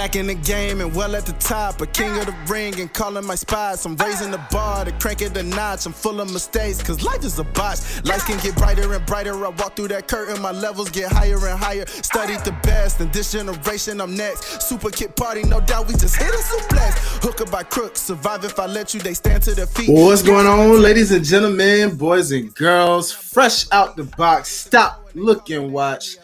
Back in the game and well at the top, a king of the ring and calling my spots. I'm raising the bar to crank it a notch. I'm full of mistakes, cause life is a botch. Lights can get brighter and brighter. I walk through that curtain, my levels get higher and higher. Studied the best, in this generation I'm next. Super kid party, no doubt we just hit a suplex. Hooker by crook, survive if I let you, they stand to their feet. What's going on, ladies and gentlemen, boys and girls? Fresh out the box, stop, look, and watch.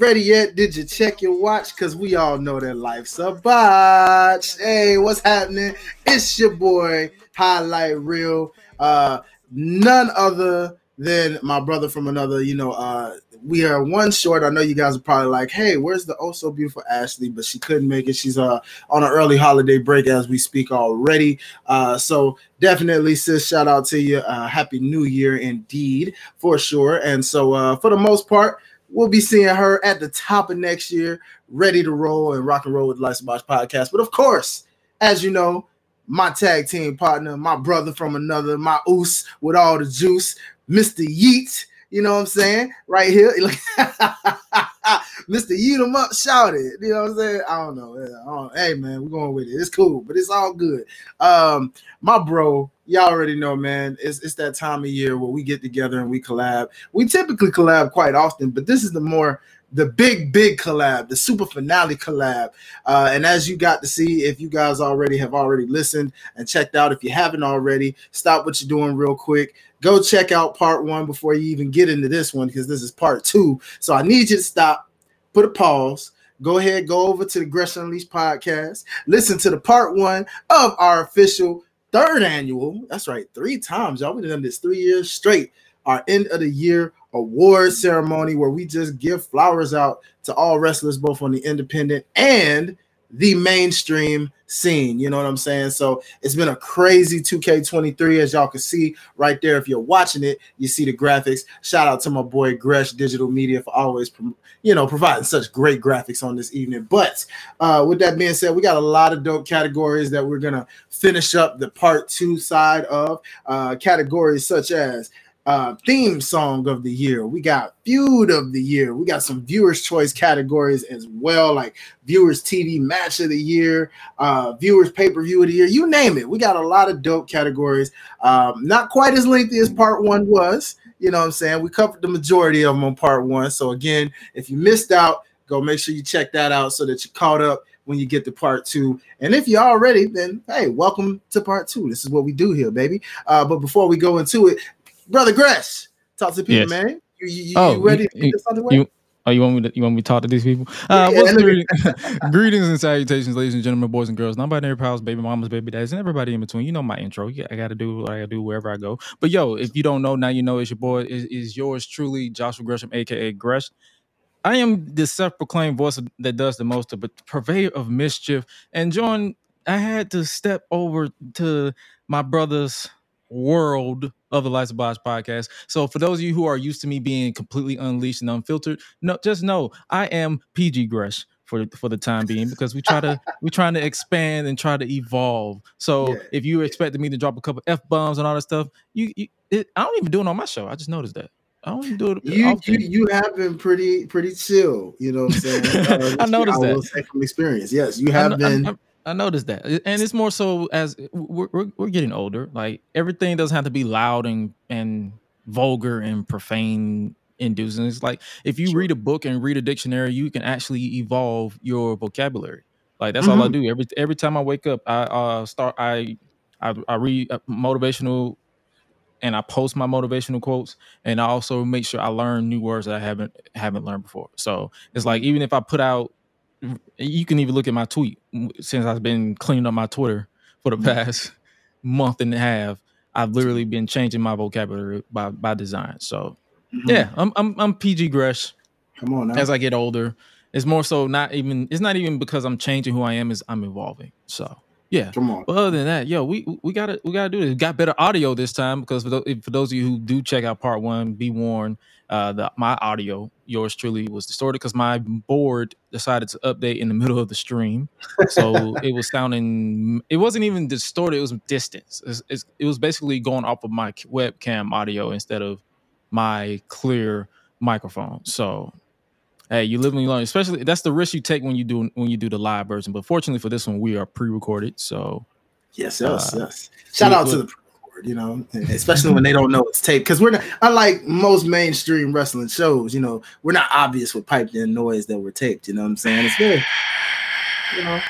Ready yet? Did you check your watch? Because we all know that life's a botch. Hey, what's happening? It's your boy, Hi-Lite Real. Uh, none other than my brother from another, you know, uh, we are one short. I know you guys are probably like, "Hey, where's the oh so beautiful Ashley?" But she couldn't make it. She's uh on an early holiday break as we speak already. Uh, so definitely, sis, shout out to you. Uh, Happy New Year, indeed, for sure. And so, uh, for the most part, we'll be seeing her at the top of next year, ready to roll and rock and roll with the Lights Box podcast. But of course, as you know, my tag team partner, my brother from another, my oos with all the juice, Mr. Yeet. You know what I'm saying? Right here. Mr. Yeet him up, shout it. You know what I'm saying? I don't know. I don't, hey man, we're going with it. It's cool, but it's all good. Um, my bro, y'all already know, man. It's it's that time of year where we get together and we collab. We typically collab quite often, but this is the more the big big collab the super finale collab uh, and as you got to see if you guys already have already listened and checked out if you haven't already stop what you're doing real quick go check out part one before you even get into this one because this is part two. So i need you to stop put a pause go ahead go over to the Gresham Unleashed podcast listen to the part one of our official third annual that's right three times y'all. We've done this three years straight our end of the year award ceremony where we just give flowers out to all wrestlers, both on the independent and the mainstream scene. You know what I'm saying? So it's been a crazy 2K23, as y'all can see right there. If you're watching it, you see the graphics. Shout out to my boy Gresh Digital Media for always, you know, providing such great graphics on this evening. But uh, with that being said, we got a lot of dope categories that we're gonna finish up the part two side of. Uh, categories such as uh, theme song of the year. We got feud of the year. We got some viewers' choice categories as well, like viewers' TV match of the year, uh, viewers' pay per view of the year. You name it. We got a lot of dope categories. Um, not quite as lengthy as part one was. You know what I'm saying? We covered the majority of them on part one. So again, if you missed out, go make sure you check that out so that you're caught up when you get to part two. And if you're already, then hey, welcome to part two. This is what we do here, baby. Uh, but before we go into it, brother Gresh, talk to people, yes. man. You, you, oh, you ready you, you, Oh, you want me to you want me to talk to these people? Uh, yeah, yeah, greetings and salutations, ladies and gentlemen, boys and girls, non-binary pals, baby mamas, baby dads, and everybody in between. You know my intro. I got to do what I got to do wherever I go. But yo, if you don't know, now you know. It's your boy. Is is yours truly, Joshua Gresham, aka Gresh. I am the self-proclaimed voice that does the most, but purveyor of mischief. And John, I had to step over to my brother's world of the Lights of Botch podcast. So for those of you who are used to me being completely unleashed and unfiltered, no, just know I am PG Gresh for for the time being because we try to we're trying to expand and try to evolve. So yeah. if you expected me to drop a couple f bombs and all that stuff, you, you it, I don't even do it on my show. I just noticed that. I don't even do it. You you, you have been pretty pretty chill. You know what I'm saying? Uh, I noticed I that from experience. Yes, you have I, been. I, I noticed that, and it's more so as we're, we're, we're getting older. Like everything doesn't have to be loud and and vulgar and profane inducing. It's like if you read a book and read a dictionary, you can actually evolve your vocabulary. Like that's mm-hmm. all I mm-hmm. do. Every every time I wake up, I uh start I I, I read uh, motivational and I post my motivational quotes, and I also make sure I learn new words that I haven't haven't learned before. So it's like even if I put out you can even look at my tweet since I've been cleaning up my Twitter for the mm-hmm. past month and a half. I've literally been changing my vocabulary by by design. So mm-hmm. yeah, I'm I'm I'm PG Gresh. Come on now. As I get older, it's more so not even it's not even because I'm changing who I am, is I'm evolving. So yeah. Come on. But other than that, yo, we we gotta we gotta do this. got better audio this time because for, those, for those of you who do check out part one, be warned, uh, the my audio, yours truly, was distorted because my board decided to update in the middle of the stream, so it was sounding. It wasn't even distorted; it was distance. It's, it's, it was basically going off of my webcam audio instead of my clear microphone. So Hey, you live and you learn. Especially that's the risk you take when you do when you do the live version. But fortunately for this one, we are pre-recorded. So yes, yes, uh, yes. Shout out to the pre-record, you know, especially when they don't know it's taped. Because we're not unlike most mainstream wrestling shows, you know, we're not obvious with piped in noise that we're taped. You know what I'm saying? It's very, you know.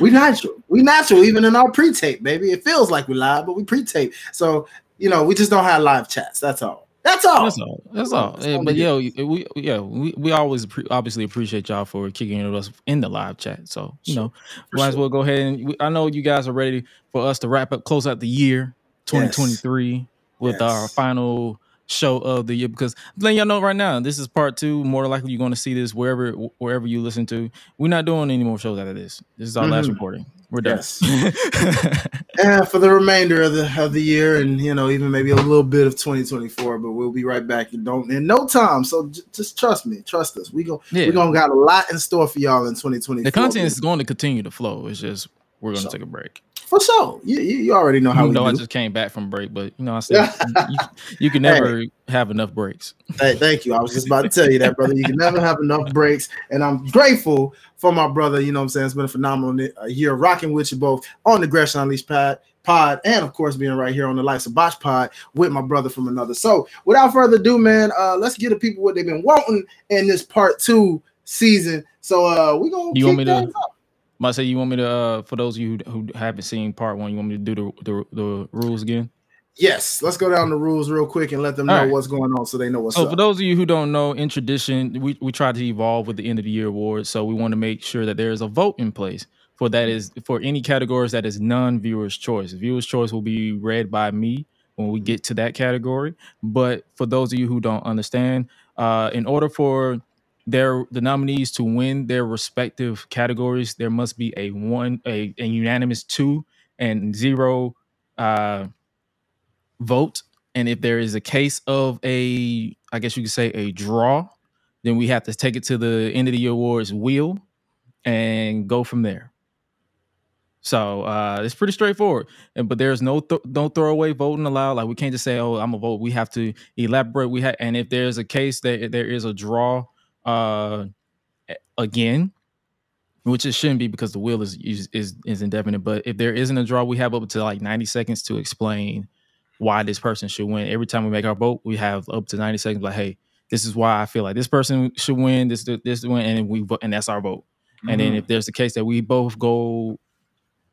We natural. We natural even in our pre-tape, baby. It feels like we live, but we pre-tape. So, you know, we just don't have live chats. That's all. That's all. That's all. That's all. Yeah, but yo, we yeah we, we always pre- obviously appreciate y'all for kicking in with us in the live chat. So you know, for might sure. as well go ahead and we, I know you guys are ready for us to wrap up, close out the year 2023 yes. with yes. our final show of the year because letting y'all know right now this is part two more likely you're going to see this wherever wherever you listen to we're not doing any more shows out of this this is our mm-hmm. last recording we're done yes. yeah for the remainder of the of the year and you know even maybe a little bit of 2024 but we'll be right back in don't in no time so j- just trust me trust us we go yeah. we're gonna got a lot in store for y'all in 2024 the content is going to continue to flow it's just we're gonna so. take a break for sure. You, you already know how. Even though I just came back from break, but you know, I said you, you, can never hey. have enough breaks. Hey, thank you. I was just about to tell you that, brother. You can never have enough breaks, and I'm grateful for my brother. You know, what I'm saying it's been a phenomenal year rocking with you both on the Gresham Unleashed pad pod and of course being right here on the Lights of Botch pod with my brother from another. So without further ado, man, uh let's get the people what they've been wanting in this part two season. So uh we gonna you want me to up. Might say you want me to uh, for those of you who, who haven't seen part one, you want me to do the the, the rules again? Yes, let's go down the rules real quick and let them know right. what's going on so they know what's so up. So, for those of you who don't know, in tradition, we, we try to evolve with the end of the year awards. So we want to make sure that there is a vote in place for that is for any categories that is non-viewers choice. Viewers choice will be read by me when we get to that category. But for those of you who don't understand, uh, in order for their the nominees to win their respective categories, there must be a one a, a unanimous two and zero uh, vote. And if there is a case of a, I guess you could say a draw, then we have to take it to the end of the awards wheel and go from there. So uh, it's pretty straightforward, and but there's no th- no throwaway voting allowed. Like we can't just say, "Oh, I'm a vote." We have to elaborate. We have, and if there's a case that there is a draw uh, again, which it shouldn't be because the wheel is, is is indefinite. But if there isn't a draw, we have up to like 90 seconds to explain why this person should win. Every time we make our vote, we have up to 90 seconds. Like, hey, this is why I feel like this person should win. This this win, and we and that's our vote. Mm-hmm. And then mm-hmm. if there's the case that we both go,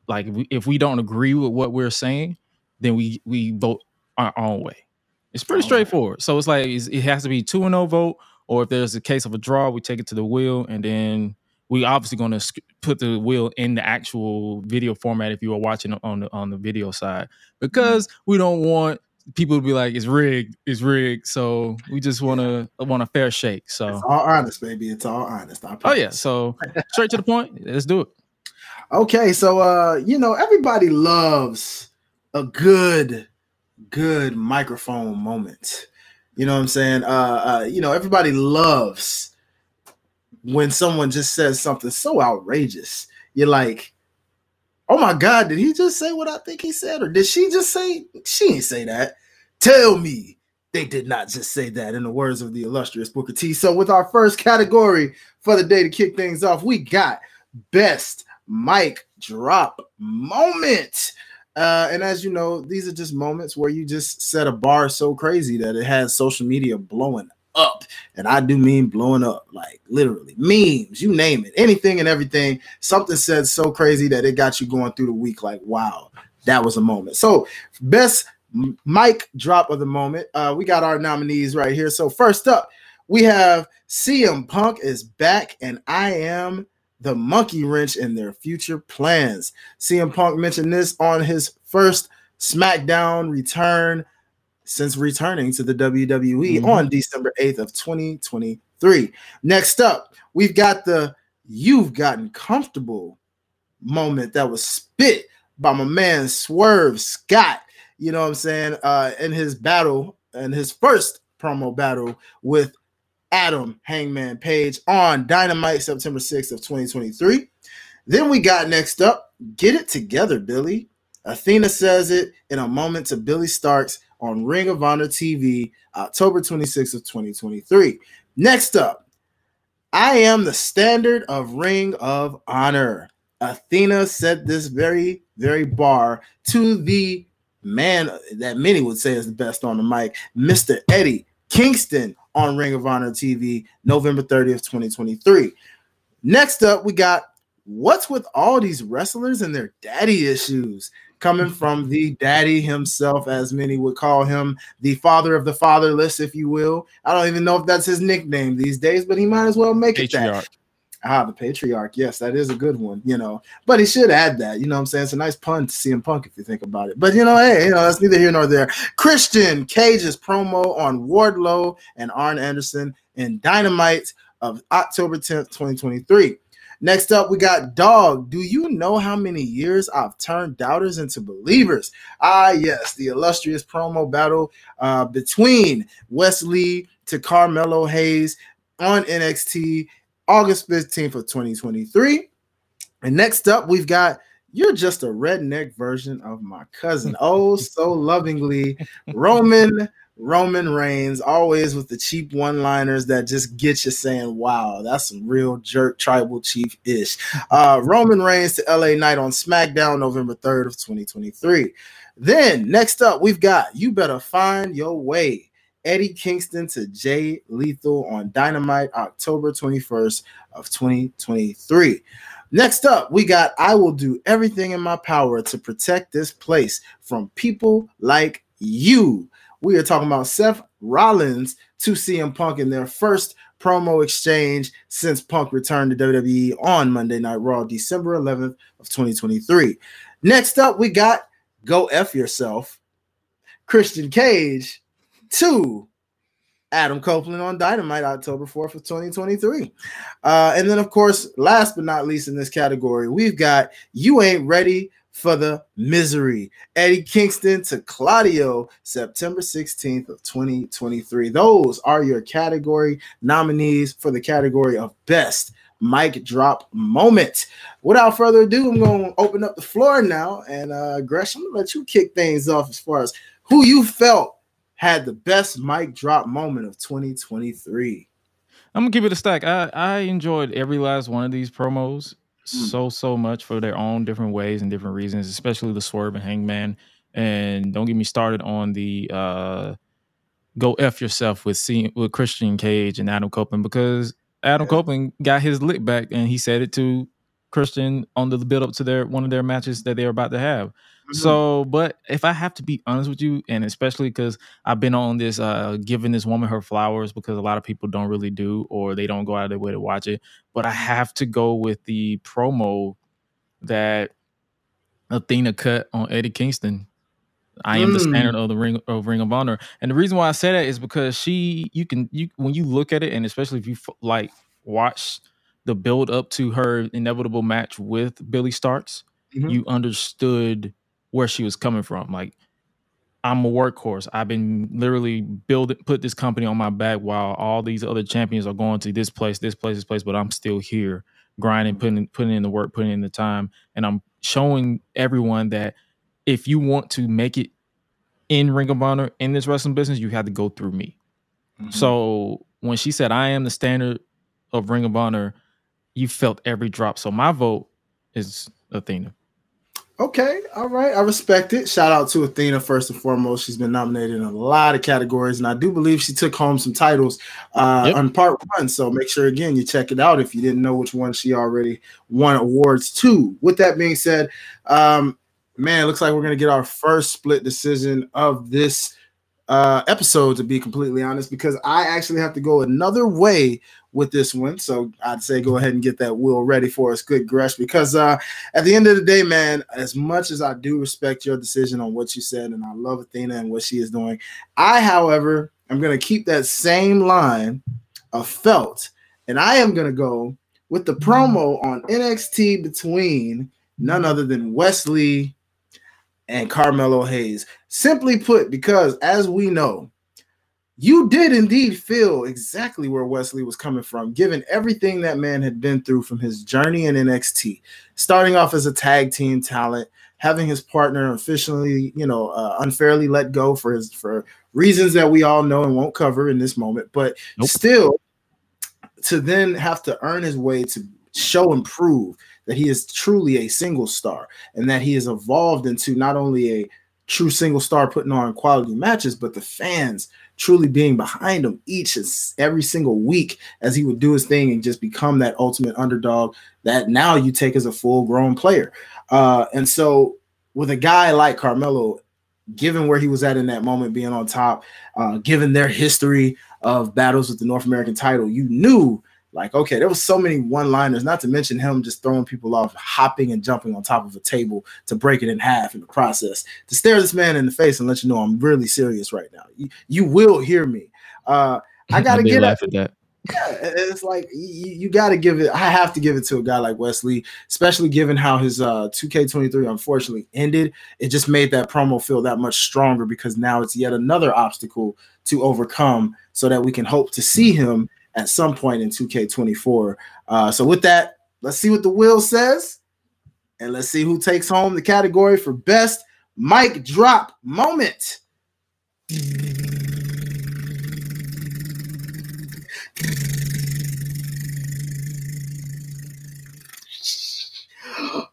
like if we, if we don't agree with what we're saying, then we we vote our own way. It's pretty straightforward. So it's like it's, it has to be two and no oh vote or if there's a case of a draw, we take it to the wheel, and then we obviously going to put the wheel in the actual video format if you are watching on the on the video side mm-hmm. because we don't want people to be like it's rigged, it's rigged. So we just want to want a fair shake. So it's all honest, baby. It's all honest. oh yeah. So straight to the point. Let's do it. Okay, so uh, you know, everybody loves a good, good microphone moment. You know what I'm saying? Uh, uh, you know, everybody loves when someone just says something so outrageous. You're like, oh my God, did he just say what I think he said? Or did she just say, she didn't say that? Tell me they did not just say that in the words of the illustrious Booker T. So, with our first category for the day to kick things off, we got best mic drop moment. Uh, and as you know, these are just moments where you just set a bar so crazy that it has social media blowing up. And I do mean blowing up, like literally memes, you name it, anything and everything. Something said so crazy that it got you going through the week, like, wow, that was a moment. So, best mic drop of the moment. Uh, we got our nominees right here. So, first up, we have CM Punk is back, and I am the monkey wrench in their future plans. CM Punk mentioned this on his first SmackDown return since returning to the WWE mm-hmm. on December 8th of 2023. Next up, we've got the you've gotten comfortable moment that was spit by my man Swerve Scott. You know what I'm saying? Uh in his battle and his first promo battle with Adam Hangman Page on Dynamite September 6th of 2023. Then we got next up, Get It Together, Billy. Athena says it in a moment to Billie Starkz on Ring of Honor TV, October 26th of 2023. Next up, I am the standard of Ring of Honor. Athena set this very, very bar to the man that many would say is the best on the mic, Mr. Eddie Kingston on Ring of Honor TV, November 30th, 2023. Next up, we got what's with all these wrestlers and their daddy issues coming from the daddy himself, as many would call him, the father of the fatherless, if you will. I don't even know if that's his nickname these days, but he might as well make Patriarch. it that. Ah, the patriarch. Yes, that is a good one, you know. But he should add that, you know what I'm saying? It's a nice pun to CM Punk if you think about it. But you know, hey, you know, that's neither here nor there. Christian Cage's promo on Wardlow and Arn Anderson in Dynamite of October 10th, 2023. Next up, we got Dog. Do you know how many years I've turned doubters into believers? Ah, yes, the illustrious promo battle uh, between Wes Lee to Carmelo Hayes on NXT August 15th of 2023. And next up, we've got You're Just a Redneck Version of My Cousin. Oh, so lovingly, Roman Roman Reigns, always with the cheap one liners that just get you saying, wow, that's some real jerk tribal chief ish. Uh, Roman Reigns to LA Knight on SmackDown November 3rd of 2023. Then next up, we've got You Better Find Your Way. Eddie Kingston to Jay Lethal on Dynamite October 21st of 2023. Next up, we got I will do everything in my power to protect this place from people like you. We are talking about Seth Rollins to CM Punk in their first promo exchange since Punk returned to WWE on Monday Night Raw, December 11th of 2023. Next up, we got Go F Yourself, Christian Cage to Adam Copeland on Dynamite October 4th of 2023. Uh, and then, of course, last but not least in this category, we've got You Ain't Ready for the Misery. Eddie Kingston to Claudio, September 16th of 2023. Those are your category nominees for the category of Best Mic Drop Moment. Without further ado, I'm going to open up the floor now. And uh, Gresh, I'm going to let you kick things off as far as who you felt had the best mic drop moment of 2023? I'm gonna give it a stack. I I enjoyed every last one of these promos mm. so so much for their own different ways and different reasons, especially the swerve and hangman. And don't get me started on the uh go f yourself with seeing with Christian Cage and Adam Copeland because Adam yeah. Copeland got his lick back and he said it to Christian on the build up to their one of their matches that they were about to have. Mm-hmm. So, but if I have to be honest with you, and especially because I've been on this, uh, giving this woman her flowers because a lot of people don't really do, or they don't go out of their way to watch it. But I have to go with the promo that Athena cut on Eddie Kingston. I am mm. the standard of the ring of Ring of Honor, and the reason why I say that is because she, you can, you when you look at it, and especially if you like watch the build up to her inevitable match with Billie Starkz, mm-hmm. you understood where she was coming from. Like, I'm a workhorse. I've been literally build put this company on my back while all these other champions are going to this place, this place, this place, but I'm still here grinding, mm-hmm. putting putting in the work, putting in the time, and I'm showing everyone that if you want to make it in Ring of Honor in this wrestling business, you have to go through me. Mm-hmm. So when she said I am the standard of Ring of Honor, you felt every drop. So my vote is Athena. Okay, all right. I respect it. Shout out to Athena first and foremost. She's been nominated in a lot of categories, and I do believe she took home some titles uh, yep. on part one. So make sure again you check it out if you didn't know which one she already won awards to. With that being said, um, man, it looks like we're gonna get our first split decision of this uh, episode. To be completely honest, because I actually have to go another way with this one. So I'd say go ahead and get that wheel ready for us, good Gresh, because uh, at the end of the day, man, as much as I do respect your decision on what you said, and I love Athena and what she is doing, I, however, am going to keep that same line of felt, and I am going to go with the promo on NXT between none other than Wes Lee and Carmelo Hayes. Simply put, because as we know, you did indeed feel exactly where Wes Lee was coming from, given everything that man had been through from his journey in NXT, starting off as a tag team talent, having his partner officially, you know, uh, unfairly let go for his for reasons that we all know and won't cover in this moment, but nope. still to then have to earn his way to show and prove that he is truly a single star and that he has evolved into not only a true single star putting on quality matches, but the fans truly being behind him each and every single week as he would do his thing and just become that ultimate underdog that now you take as a full grown player. Uh, and so with a guy like Carmelo, given where he was at in that moment, being on top, uh, given their history of battles with the North American title, you knew like, okay, there was so many one-liners, not to mention him just throwing people off, hopping and jumping on top of a table to break it in half in the process. To stare this man in the face and let you know I'm really serious right now. You, you will hear me. Uh, I gotta get laugh at that. Yeah, it's like you, you got to give it. I have to give it to a guy like Wes Lee, especially given how his uh, 2K23 unfortunately ended. It just made that promo feel that much stronger because now it's yet another obstacle to overcome, so that we can hope to see him at some point in 2K24. Uh, so with that, let's see what the wheel says, and let's see who takes home the category for best mic drop moment.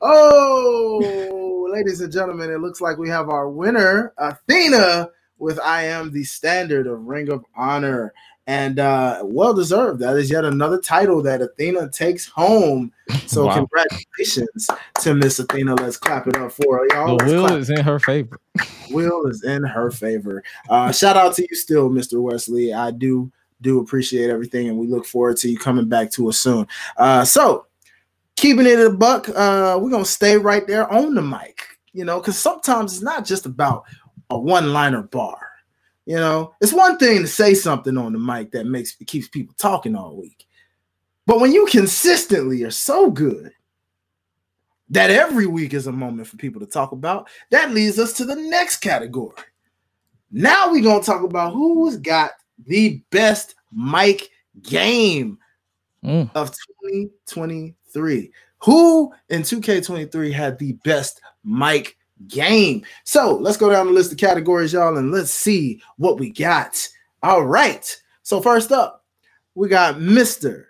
Oh, ladies and gentlemen, it looks like we have our winner, Athena, with I Am the Standard of Ring of Honor and uh, well deserved. That is yet another title that Athena takes home. So wow. congratulations to Miss Athena. Let's clap it up for her, y'all. The will is in her favor. Will is in her favor. Uh, shout out to you still, Mr. Wes Lee. I do do appreciate everything, and we look forward to you coming back to us soon. Uh, so keeping it a buck, uh, we're gonna stay right there on the mic, you know, because sometimes it's not just about a one-liner bar you know, it's one thing to say something on the mic that makes it keeps people talking all week. But when you consistently are so good that every week is a moment for people to talk about, that leads us to the next category. Now we're going to talk about who's got the best mic game mm. of 2023. Who in 2K23 had the best mic game. So let's go down the list of categories, y'all, and let's see what we got. All right. So first up, we got Mr.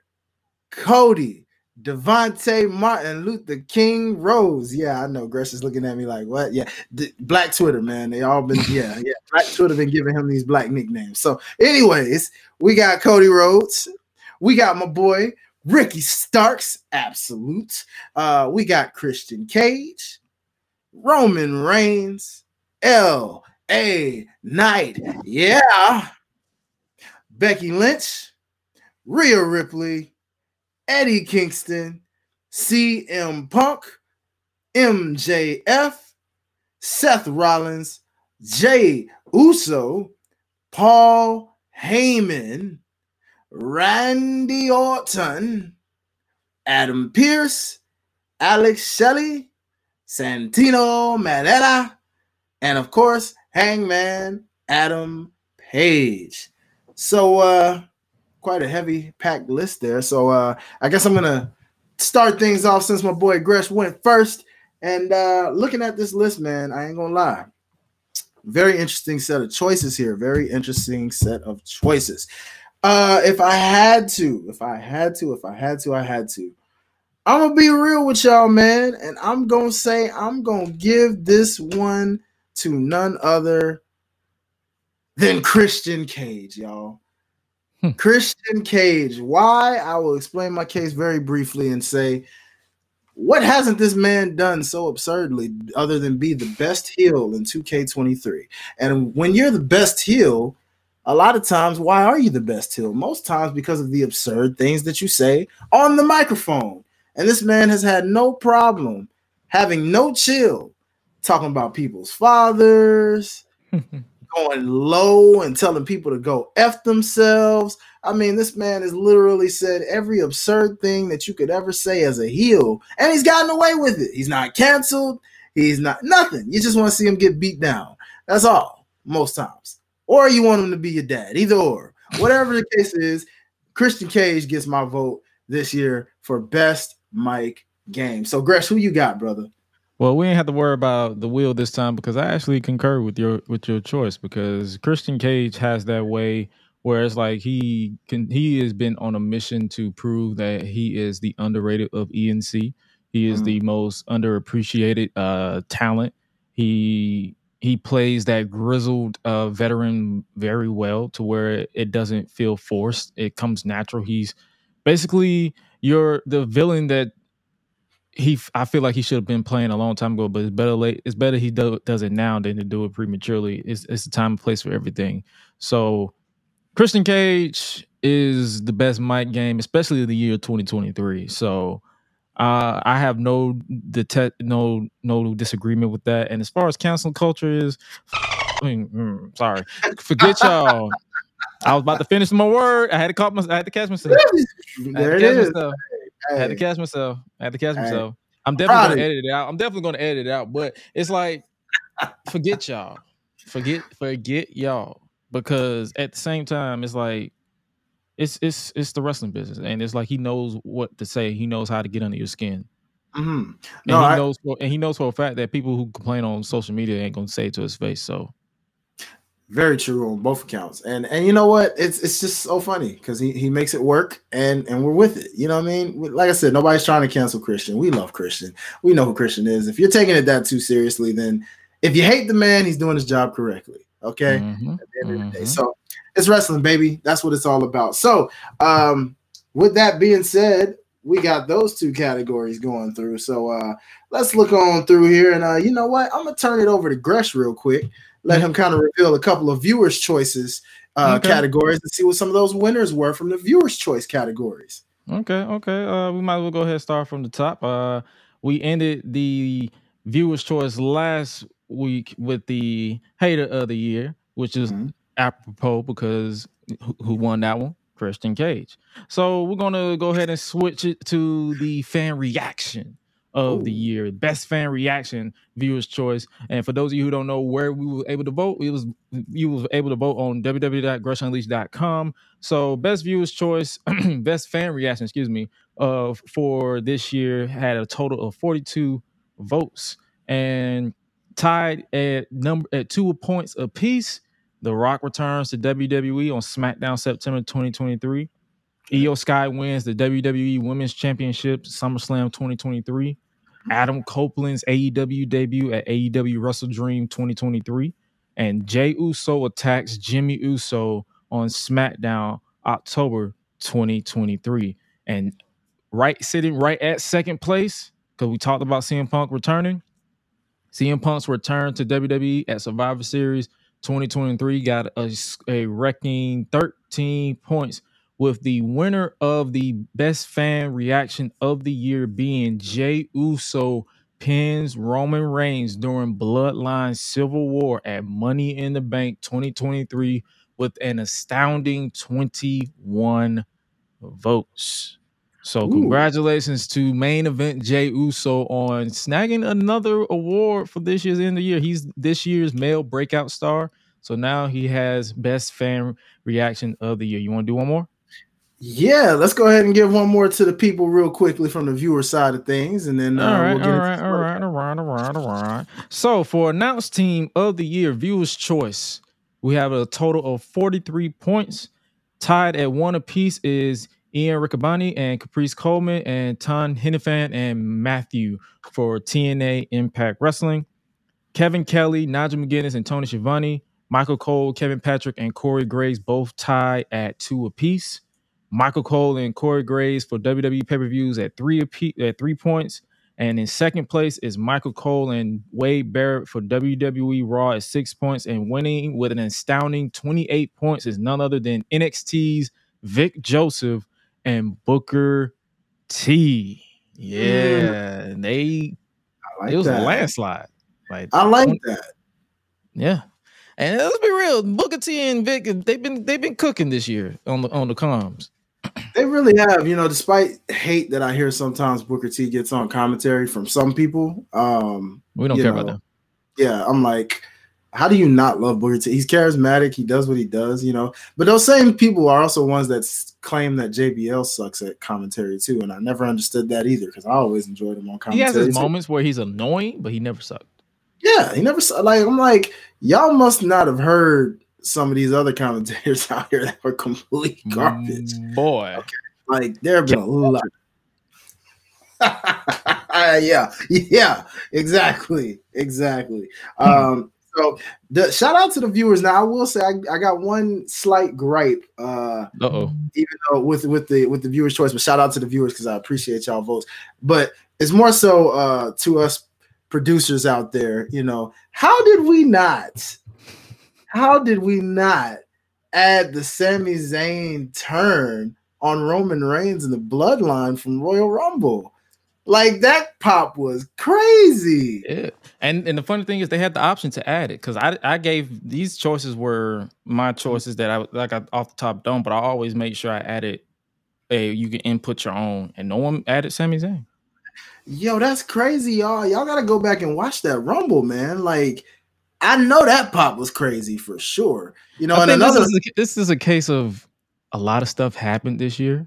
Cody, Devontae Martin, Luther King Rose. Yeah, I know Gresh is looking at me like, what? Yeah, D- Black Twitter, man. They all been, yeah, yeah. Black Twitter been giving him these black nicknames. So, anyways, we got Cody Rhodes. We got my boy Ricky Starks, absolute. Uh, we got Christian Cage. Roman Reigns, L.A. Knight, yeah, Becky Lynch, Rhea Ripley, Eddie Kingston, CM Punk, MJF, Seth Rollins, Jey Uso, Paul Heyman, Randy Orton, Adam Pearce, Alex Shelley, Santino Marella, and of course, Hangman Adam Page. So uh quite a heavy packed list there. So uh I guess I'm gonna start things off since my boy Gresh went first. And uh looking at this list, man, I ain't gonna lie. Very interesting set of choices here. Very interesting set of choices. Uh if I had to, if I had to, if I had to, I had to. I'm gonna be real with y'all, man, and I'm gonna say I'm gonna give this one to none other than Christian Cage, y'all. Hmm. Christian Cage. Why? I will explain my case very briefly and say, what hasn't this man done so absurdly other than be the best heel in 2K23? And when you're the best heel, a lot of times, why are you the best heel? Most times because of the absurd things that you say on the microphone. And this man has had no problem having no chill talking about people's fathers, going low and telling people to go F themselves. I mean, this man has literally said every absurd thing that you could ever say as a heel, and he's gotten away with it. He's not canceled. He's not nothing. You just want to see him get beat down. That's all, most times. Or you want him to be your dad, either or. Whatever the case is, Christian Cage gets my vote this year for best mic game. So, Gresh, who you got, brother? Well, we ain't have to worry about the wheel this time because I actually concur with your with your choice because Christian Cage has that way where it's like he can he has been on a mission to prove that he is the underrated of ENC. He is mm. the most underappreciated uh, talent. He he plays that grizzled uh, veteran very well to where it doesn't feel forced. It comes natural. He's basically you're the villain that he I feel like he should have been playing a long time ago, but it's better late. It's better he do, does it now than to do it prematurely. It's it's the time and place for everything. So Christian Cage is the best mic game, especially the year 2023. So uh, I have no detect no no disagreement with that. And as far as cancel culture is, I mean, mm, sorry, forget y'all. I was about to finish my word. I had to call my, I had to catch myself. There it is. Myself. I had to catch myself. I had to catch myself. I'm definitely gonna edit it out. I'm definitely gonna edit it out. But it's like, forget y'all. Forget, forget y'all. Because at the same time, it's like it's it's it's the wrestling business, and it's like he knows what to say. He knows how to get under your skin. Mm-hmm. No, and he I, knows, for, and he knows for a fact that people who complain on social media ain't gonna say it to his face. So very true on both accounts. And and you know what? It's it's just so funny because he, he makes it work and and we're with it. You know what I mean? Like I said, nobody's trying to cancel Christian. We love Christian. We know who Christian is. If you're taking it that too seriously, then if you hate the man, he's doing his job correctly. Okay. Mm-hmm. At the end of the. Mm-hmm. So it's wrestling, baby. That's what it's all about. So um with that being said, we got those two categories going through. So uh let's look on through here. And uh, you know what? I'm gonna turn it over to Gresh real quick let him kind of reveal a couple of viewers' choices uh, okay. categories and see what some of those winners were from the viewers' choice categories. Okay, okay. Uh, we might as well go ahead and start from the top. Uh, we ended the viewers' choice last week with the hater of the year, which is mm-hmm. apropos because who won that one? Christian Cage. So we're gonna go ahead and switch it to the fan reaction of Ooh. the year, best fan reaction, viewers' choice. And for those of you who don't know where we were able to vote, it was you was able to vote on www.greshunleash.com. So best viewers' choice, best fan reaction, excuse me, of for this year had a total of 42 votes and tied at number at two points apiece. The Rock returns to WWE on SmackDown September 2023. Iyo Sky wins the WWE Women's Championship SummerSlam 2023. Adam Copeland's AEW debut at AEW Wrestle Dream 2023, and Jey Uso attacks Jimmy Uso on SmackDown October 2023. And right sitting right at second place, because we talked about CM Punk returning. CM Punk's return to WWE at Survivor Series 2023 got a, a wrecking 13 points with the winner of the best fan reaction of the year being Jey Uso pins Roman Reigns during Bloodline Civil War at Money in the Bank 2023 with an astounding 21 votes. So Ooh. congratulations to main event Jey Uso on snagging another award for this year's end of the year. He's this year's male breakout star. So now he has best fan reaction of the year. You want to do one more? Yeah, let's go ahead and give one more to the people real quickly from the viewer side of things, and then uh, all right, we'll all right, all right, all right, all right, all right. So for announced team of the year, viewers' choice, we have a total of forty-three points. Tied at one apiece is Ian Riccaboni and Caprice Coleman and Tom Hannifan and Matthew for TNA Impact Wrestling. Kevin Kelly, Nigel McGuinness, and Tony Schiavone. Michael Cole, Kevin Patrick, and Corey Graves both tie at two apiece. Michael Cole and Corey Graves for WWE pay per views at three at three points. And in second place is Michael Cole and Wade Barrett for WWE Raw at six points. And winning with an astounding 28 points is none other than NXT's Vic Joseph and Booker T. Yeah, mm. they like it was that. a landslide. Like I like that. Yeah. And let's be real, Booker T and Vic, they've been they've been cooking this year on the on the comms. They really have, you know, despite hate that I hear sometimes Booker T gets on commentary from some people. Um, we don't care know, about them. Yeah, I'm like, how do you not love Booker T? He's charismatic, he does what he does, you know. But those same people are also ones that claim that JBL sucks at commentary too, and I never understood that either because I always enjoyed him on commentary. He has his too. moments where he's annoying, but he never sucked. Yeah, he never like I'm like, y'all must not have heard some of these other commentators out here that were complete garbage. Boy. Okay. Like there have been a lot. yeah, yeah, exactly, exactly. Um, so the shout out to the viewers. Now I will say I, I got one slight gripe. Uh oh. Even though with with the with the viewers' choice, but shout out to the viewers because I appreciate y'all votes. But it's more so uh to us producers out there. You know, how did we not? How did we not add the Sami Zayn turn on Roman Reigns and the Bloodline from Royal Rumble? Like that pop was crazy. Yeah. And and the funny thing is they had the option to add it because I I gave these choices were my choices that I like I off the top done, but I always make sure I added a you can input your own, and no one added Sami Zayn. Yo, that's crazy, y'all. Y'all gotta go back and watch that Rumble, man. Like, I know that pop was crazy for sure. You know, I and another this is, a, this is a case of a lot of stuff happened this year.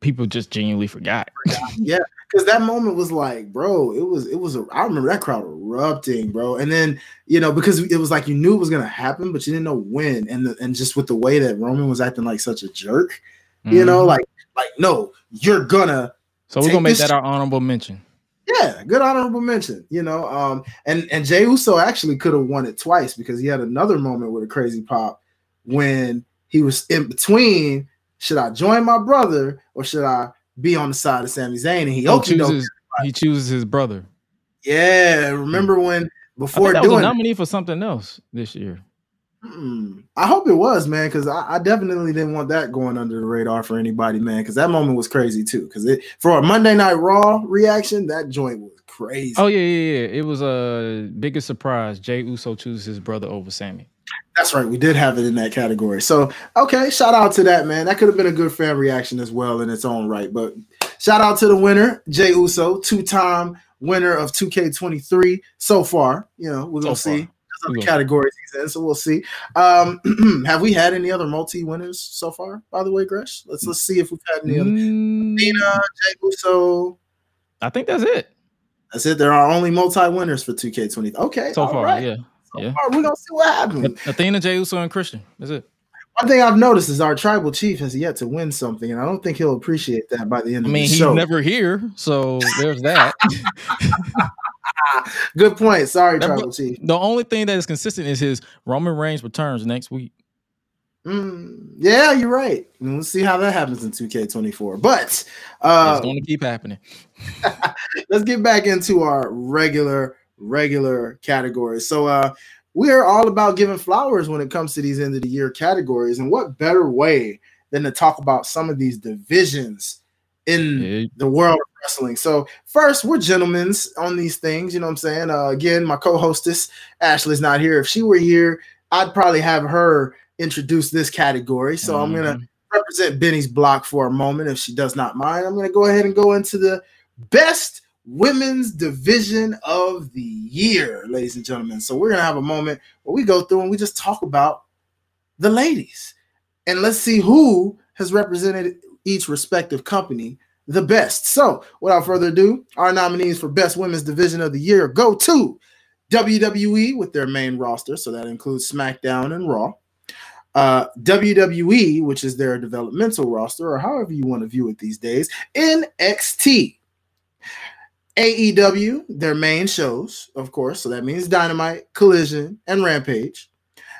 People just genuinely forgot. yeah, because that moment was like, bro, it was it was a, I remember that crowd erupting, bro. And then you know because it was like you knew it was gonna happen, but you didn't know when. And the, and just with the way that Roman was acting like such a jerk, mm-hmm. you know, mm-hmm. like like no, you're gonna. So we're gonna make that our honorable mention. Yeah, good honorable mention. You know, um, and and Jey Uso actually could have won it twice because he had another moment with a crazy pop when he was in between. Should I join my brother or should I be on the side of Sami Zayn, and he, he chooses he chooses his brother. Yeah, remember when before that doing was a nominee for something else this year. Hmm. I hope it was, man, because I, I, definitely didn't want that going under the radar for anybody, man. Because that moment was crazy too. Because it for a Monday Night Raw reaction, that joint was crazy. Oh yeah, yeah, yeah. It was a biggest surprise. Jey Uso chooses his brother over Sami. That's right. We did have it in that category. So, okay, shout out to that, man. That could have been a good fan reaction as well in its own right. But shout out to the winner, Jey Uso, two time winner of 2K23 so far. You know, we're to so see. Other categories in, so we'll see. Um, have we had any other multi winners so far? By the way, Gresh, let's let's see if we've had any other. Mm. Nina, Jey Uso. I think that's it. That's it. There are only multi winners for 2K20. Okay, so far, right. yeah. So yeah. Far, we're gonna see what happens. Athena, Jey Uso, and Christian. That's it. One thing I've noticed is our tribal chief has yet to win something, and I don't think he'll appreciate that by the end I mean, of the show. I mean, he's never here, so there's that. Good point. Sorry, tribal chief. The only thing that is consistent is his Roman Reigns returns next week. Mm, yeah, you're right. We'll see how that happens in 2K24. But uh, it's going to keep happening. let's get back into our regular regular categories. So uh we are all about giving flowers when it comes to these end of the year categories. And what better way than to talk about some of these divisions in the world of wrestling? So, first, we're gentlemen on these things. You know what I'm saying? Uh, again, my co hostess, Ashley's not here. If she were here, I'd probably have her introduce this category. So, mm-hmm. I'm going to represent Benny's block for a moment if she does not mind. I'm going to go ahead and go into the best women's division of the year, ladies and gentlemen. So we're gonna have a moment where we go through and we just talk about the ladies, and let's see who has represented each respective company the best. So without further ado, our nominees for best women's division of the year go to WWE with their main roster, so that includes SmackDown and Raw. Uh, WWE, which is their developmental roster, or however you want to view it these days, NXT, AEW, their main shows, of course. So that means Dynamite, Collision, and Rampage.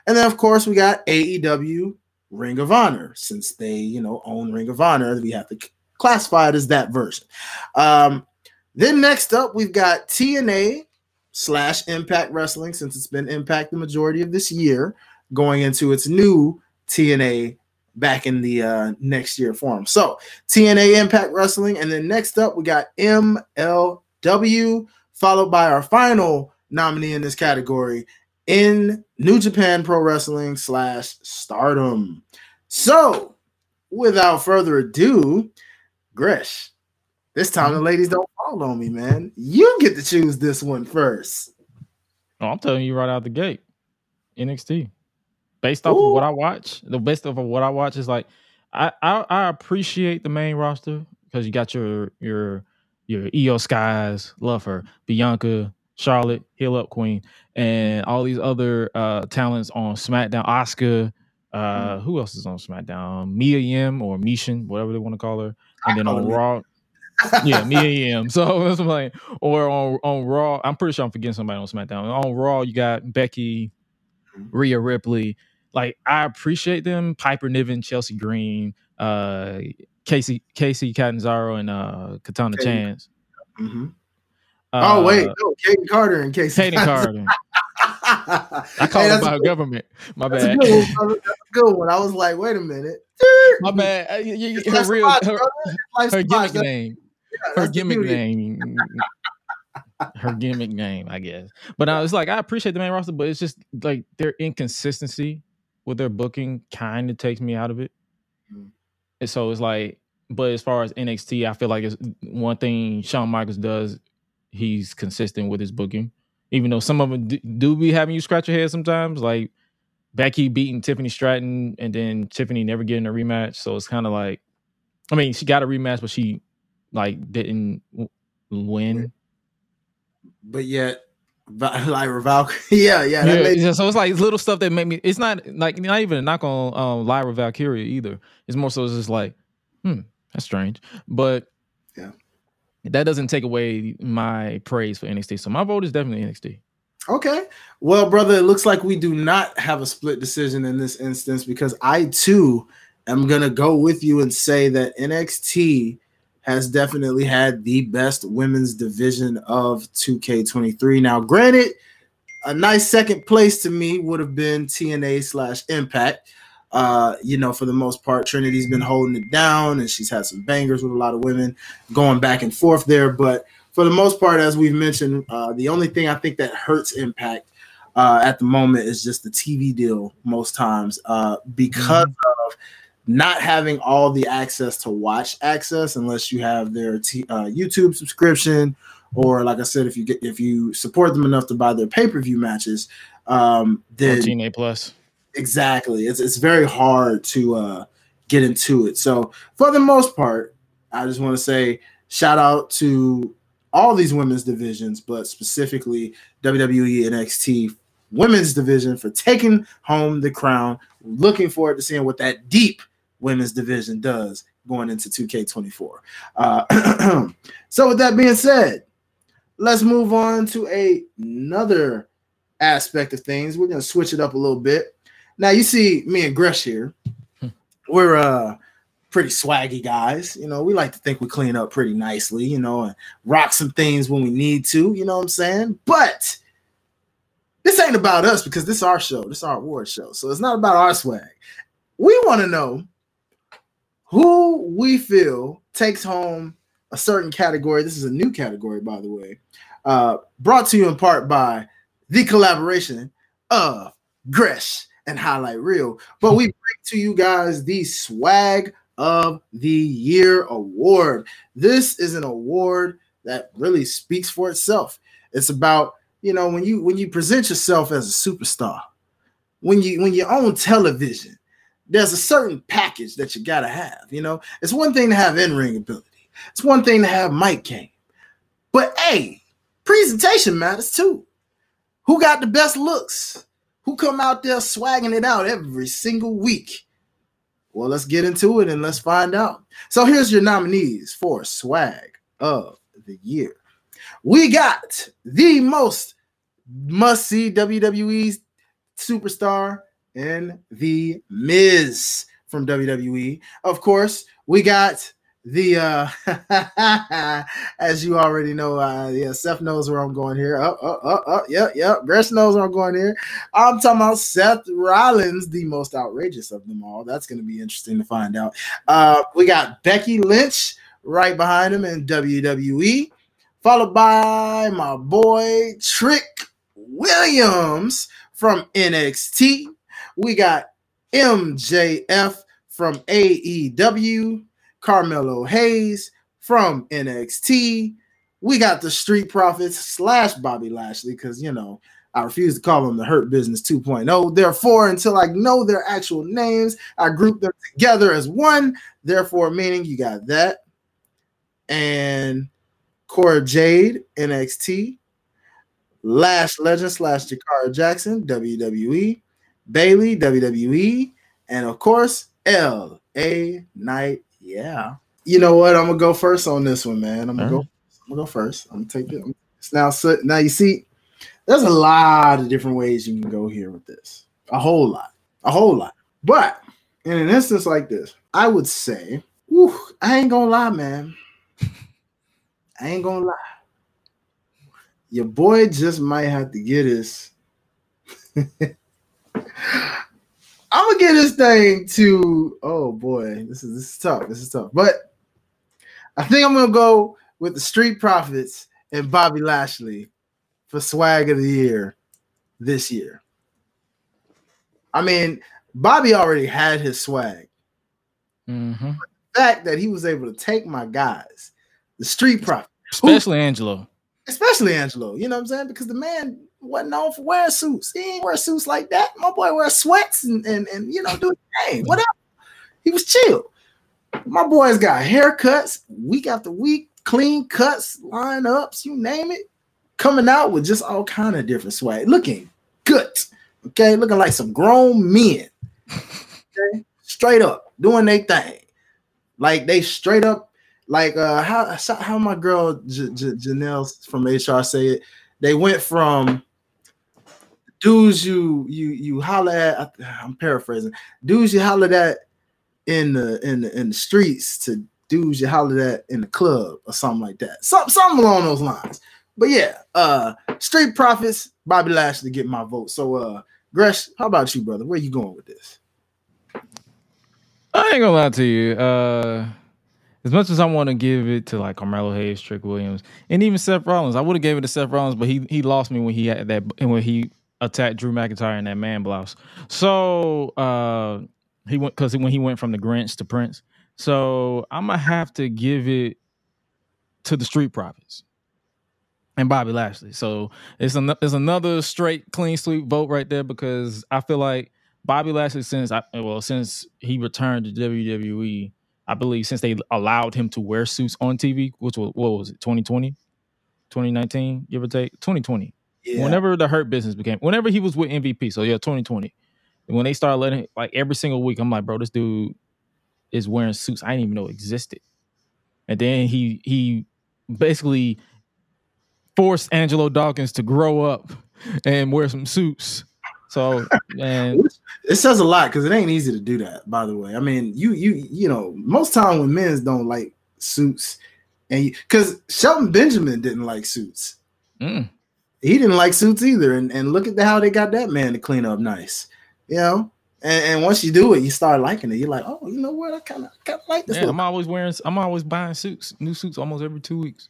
And then, of course, we got AEW Ring of Honor. Since they, you know, own Ring of Honor, we have to classify it as that version. Um, then next up, we've got TNA slash Impact Wrestling, since it's been Impact the majority of this year, going into its new TNA back in the uh, next year form. So TNA Impact Wrestling, and then next up we got MLW, followed by our final nominee in this category in New Japan Pro Wrestling slash Stardom. So, without further ado, Gresh, this time the mm-hmm. ladies don't fall on me, man. You get to choose this one first. Oh, I'm telling you right out the gate, NXT. Based off Ooh. of what I watch, the best of what I watch is like I I, I appreciate the main roster because you got your your your EO Skies, love her, Bianca, Charlotte, Heal Up Queen, and all these other uh, talents on SmackDown. Asuka, uh, mm-hmm. who else is on SmackDown? Mia Yim or Michin, whatever they want to call her. And then on Raw, yeah, Mia Yim. So I'm like. Or on on Raw, I'm pretty sure I'm forgetting somebody on SmackDown. On Raw, you got Becky, mm-hmm. Rhea Ripley. Like I appreciate them. Piper Niven, Chelsea Green, uh, Casey Kacy Catanzaro, and uh, Katana Chance. Mm-hmm. Uh, oh wait, no, Kayden Carter and Kacy. Kayden Carter. I called hey, about government. My that's bad. A good one. That's a good one. I was like, wait a minute. My bad. Uh, her real her, her gimmick name. Yeah, her gimmick name. her gimmick name, I guess. But I was like, I appreciate the main roster, but it's just like their inconsistency with their booking kind of takes me out of it. Mm-hmm. And so it's like, but as far as NXT, I feel like it's one thing Shawn Michaels does. He's consistent with his booking, even though some of them do, do be having you scratch your head sometimes. Like Becky beating Tiffany Stratton, and then Tiffany never getting a rematch. So it's kind of like, I mean, she got a rematch, but she like didn't win. But yet, like Raval, yeah, yeah. yeah, made- so it's like little stuff that make me. It's not like not even a knock on um, Lyra Valkyria either. It's more so it's just like, hmm, that's strange. But yeah, that doesn't take away my praise for NXT. So my vote is definitely NXT. Okay. Well, brother, it looks like we do not have a split decision in this instance because I too am gonna go with you and say that NXT has definitely had the best women's division of 2K23. Now, granted, a nice second place to me would have been TNA slash Impact. Uh, you know, for the most part, Trinity's been holding it down and she's had some bangers with a lot of women going back and forth there. But for the most part, as we've mentioned, uh, the only thing I think that hurts Impact uh, at the moment is just the TV deal most times uh, because mm-hmm. of not having all the access to watch access unless you have their t- uh, YouTube subscription or like I said, if you get if you support them enough to buy their pay per view matches, um, then TNA Plus. Exactly, it's it's very hard to uh, get into it. So for the most part, I just want to say shout out to all these women's divisions, but specifically WWE NXT women's division for taking home the crown. Looking forward to seeing what that deep women's division does going into 2K24. Uh, so, with that being said, let's move on to a, another aspect of things. We're going to switch it up a little bit. Now, you see me and Gresh here. Hmm. We're uh, pretty swaggy guys. You know, we like to think we clean up pretty nicely, you know, and rock some things when we need to, you know what I'm saying? But this ain't about us because this is our show. This is our award show. So it's not about our swag. We want to know who we feel takes home a certain category. This is a new category, by the way, uh, brought to you in part by the collaboration of Gresh and Hi-Lite Real. But we bring to you guys the Swag of the Year award. This is an award that really speaks for itself. It's about you know when you when you present yourself as a superstar, when you when you own television, there's a certain package that you got to have. You know, it's one thing to have in ring ability, it's one thing to have mic game, but hey, presentation matters too. Who got the best looks? Who come out there swagging it out every single week? Well, let's get into it and let's find out. So here's your nominees for swag of the year. We got the most must see WWE superstar in The Miz from WWE. Of course, we got the uh as you already know, uh yeah, Seth knows where I'm going here. Oh, oh, oh, oh, yep, yep. Gresh knows where I'm going here. I'm talking about Seth Rollins, the most outrageous of them all. That's gonna be interesting to find out. Uh we got Becky Lynch right behind him in WWE, followed by my boy Trick Williams from NXT. We got MJF from AEW, Carmelo Hayes from NXT. We got the Street Profits slash Bobby Lashley because, you know, I refuse to call them the Hurt Business 2.0. Therefore, until I know their actual names, I group them together as one. Therefore, meaning you got that. And Cora Jade, NXT. Lash Legend slash Jakara Jackson, WWE, Bayley, WWE, and of course, L.A. Knight. Yeah. You know what? I'm gonna go first on this one, man. I'm gonna go. Uh-huh. I'm gonna go first. I'm gonna take it. It's now so now you see, there's a lot of different ways you can go here with this. A whole lot. A whole lot. But in an instance like this, I would say, whew, I ain't gonna lie, man. I ain't gonna lie. Your boy just might have to get his. I'm gonna get this thing to. Oh boy, this is this is tough. This is tough. But I think I'm gonna go with the Street Profits and Bobby Lashley for swag of the year this year. I mean, Bobby already had his swag. Mm-hmm. The fact that he was able to take my guys, the Street Profits, especially Angelo, especially Angelo, you know what I'm saying? Because the man wasn't known for wearing suits. He ain't wear suits like that. My boy wear sweats and and, and you know do his thing, whatever. He was chill. My boys got haircuts week after week, clean cuts, lineups, you name it, coming out with just all kind of different swag, looking good. Okay, looking like some grown men. Okay, straight up doing their thing, like they straight up, like uh, how how my girl J- J- Janelle from HR say it. They went from dudes you you you holler at. I'm paraphrasing. Dudes you holler at in the in the in the streets to dudes you holler at in the club or something like that. Some something along those lines. But yeah, uh Street Profits, Bobby Lashley get my vote. So uh Gresh, how about you, brother? Where you going with this? I ain't gonna lie to you. Uh as much as I want to give it to like Carmelo Hayes, Trick Williams, and even Seth Rollins, I would have gave it to Seth Rollins, but he he lost me when he had that and when he attacked Drew McIntyre in that man blouse. So uh he went because when he went from the Grinch to Prince. So I'm gonna have to give it to the Street Profits and Bobby Lashley. So it's an, it's another straight clean sweep vote right there because I feel like Bobby Lashley since I well since he returned to WWE, I believe since they allowed him to wear suits on TV, which was what was it 2020, 2019, give or take 2020. Yeah. Whenever the Hurt Business became, whenever he was with MVP, so yeah, 2020 when they started letting like every single week, I'm like, bro, this dude is wearing suits I didn't even know existed. And then he he basically forced Angelo Dawkins to grow up and wear some suits. So and it says a lot because it ain't easy to do that. By the way, I mean you you you know most time when men's don't like suits, and because Shelton Benjamin didn't like suits, mm. He didn't like suits either. And and look at the, how they got that man to clean up nice you know. And, and, once you do it, you start liking it. You're like, oh, you know what? I kind of kind of like this. Yeah, I'm always wearing. I'm always buying suits, new suits, almost every two weeks.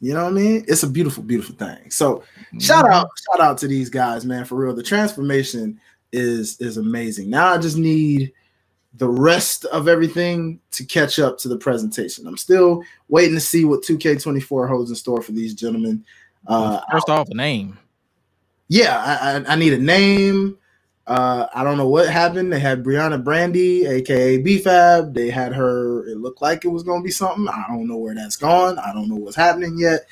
You know what I mean? It's a beautiful, beautiful thing. So mm-hmm. shout out, shout out to these guys, man. For real, the transformation is is amazing. Now I just need the rest of everything to catch up to the presentation. I'm still waiting to see what 2K24 holds in store for these gentlemen. Uh, First off, a name. Yeah, I, I, I need a name. Uh, I don't know what happened. They had Brianna Brandy, aka BFAB. They had her. It looked like it was going to be something. I don't know where that's gone. I don't know what's happening yet.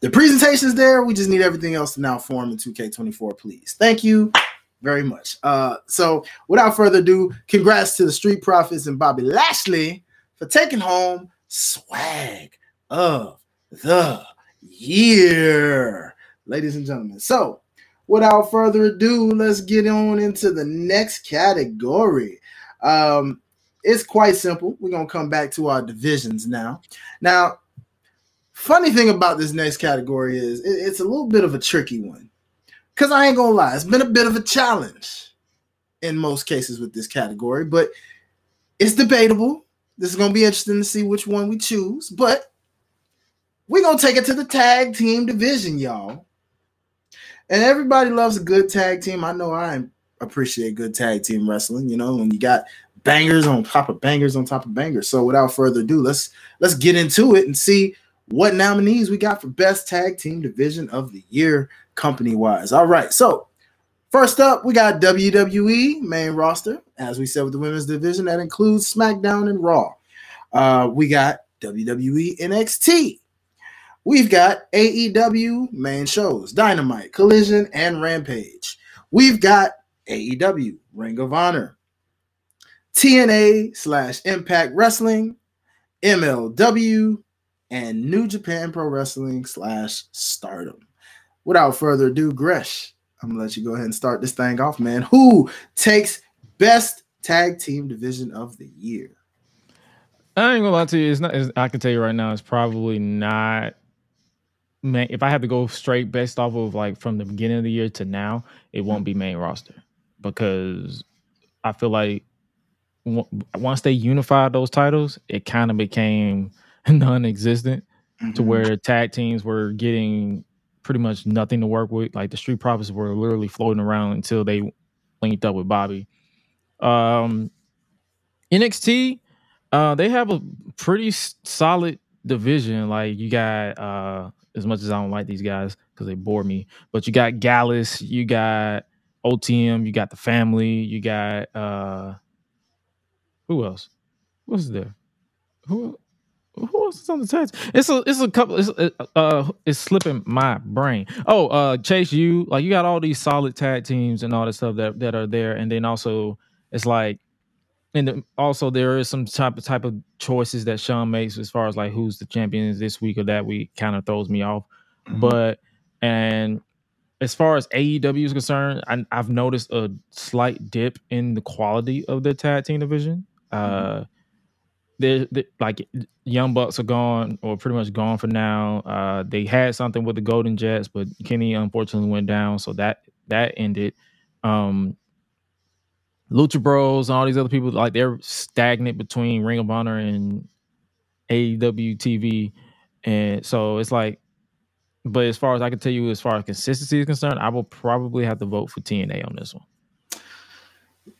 The presentation's there. We just need everything else to now form in 2K24, please. Thank you very much. Uh, so, without further ado, congrats to the Street Profits and Bobby Lashley for taking home swag of the year, ladies and gentlemen. So, without further ado, let's get on into the next category. Um, it's quite simple. We're gonna come back to our divisions now. Now, funny thing about this next category is it, it's a little bit of a tricky one. Cause I ain't gonna lie, it's been a bit of a challenge in most cases with this category, but it's debatable. This is gonna be interesting to see which one we choose, but we're gonna take it to the tag team division, y'all. And everybody loves a good tag team. I know I appreciate good tag team wrestling, you know, when you got bangers on top of bangers on top of bangers. So without further ado, let's let's get into it and see what nominees we got for best tag team division of the year company wise. All right. So first up, we got WWE main roster. As we said with the women's division, that includes SmackDown and Raw. Uh, we got WWE NXT. We've got AEW main shows, Dynamite, Collision, and Rampage. We've got AEW, Ring of Honor, TNA slash Impact Wrestling, MLW, and New Japan Pro Wrestling slash Stardom. Without further ado, Gresh, I'm gonna let you go ahead and start this thing off, man. Who takes best tag team division of the year? I ain't gonna lie to you. It's not. It's, I can tell you right now, it's probably not. Man, if I had to go straight based off of like from the beginning of the year to now, it won't be main roster because I feel like once they unified those titles, it kind of became non-existent mm-hmm. to where tag teams were getting pretty much nothing to work with. Like the Street Profits were literally floating around until they linked up with Bobby. Um, NXT, uh, they have a pretty solid division. Like you got, uh, as much as I don't like these guys because they bore me, but you got Gallus, you got OTM, you got the family, you got uh who else? What's there? Who who else is on the tag? It's a it's a couple. It's uh, uh it's slipping my brain. Oh, uh Chase U Like you got all these solid tag teams and all that stuff that that are there, and then also it's like, and also there is some type of type of choices that Shawn makes as far as like who's the champions this week or that week. Kind of throws me off, mm-hmm. but and as far as AEW is concerned, I, have noticed a slight dip in the quality of the tag team division. Mm-hmm. Uh, they're, they're, like Young Bucks are gone or pretty much gone for now. Uh, they had something with the Golden Jets, but Kenny unfortunately went down, so that that ended. Um, Lucha Bros and all these other people like they're stagnant between Ring of Honor and AEW TV, and so it's like. But as far as I can tell you, as far as consistency is concerned, I will probably have to vote for TNA on this one.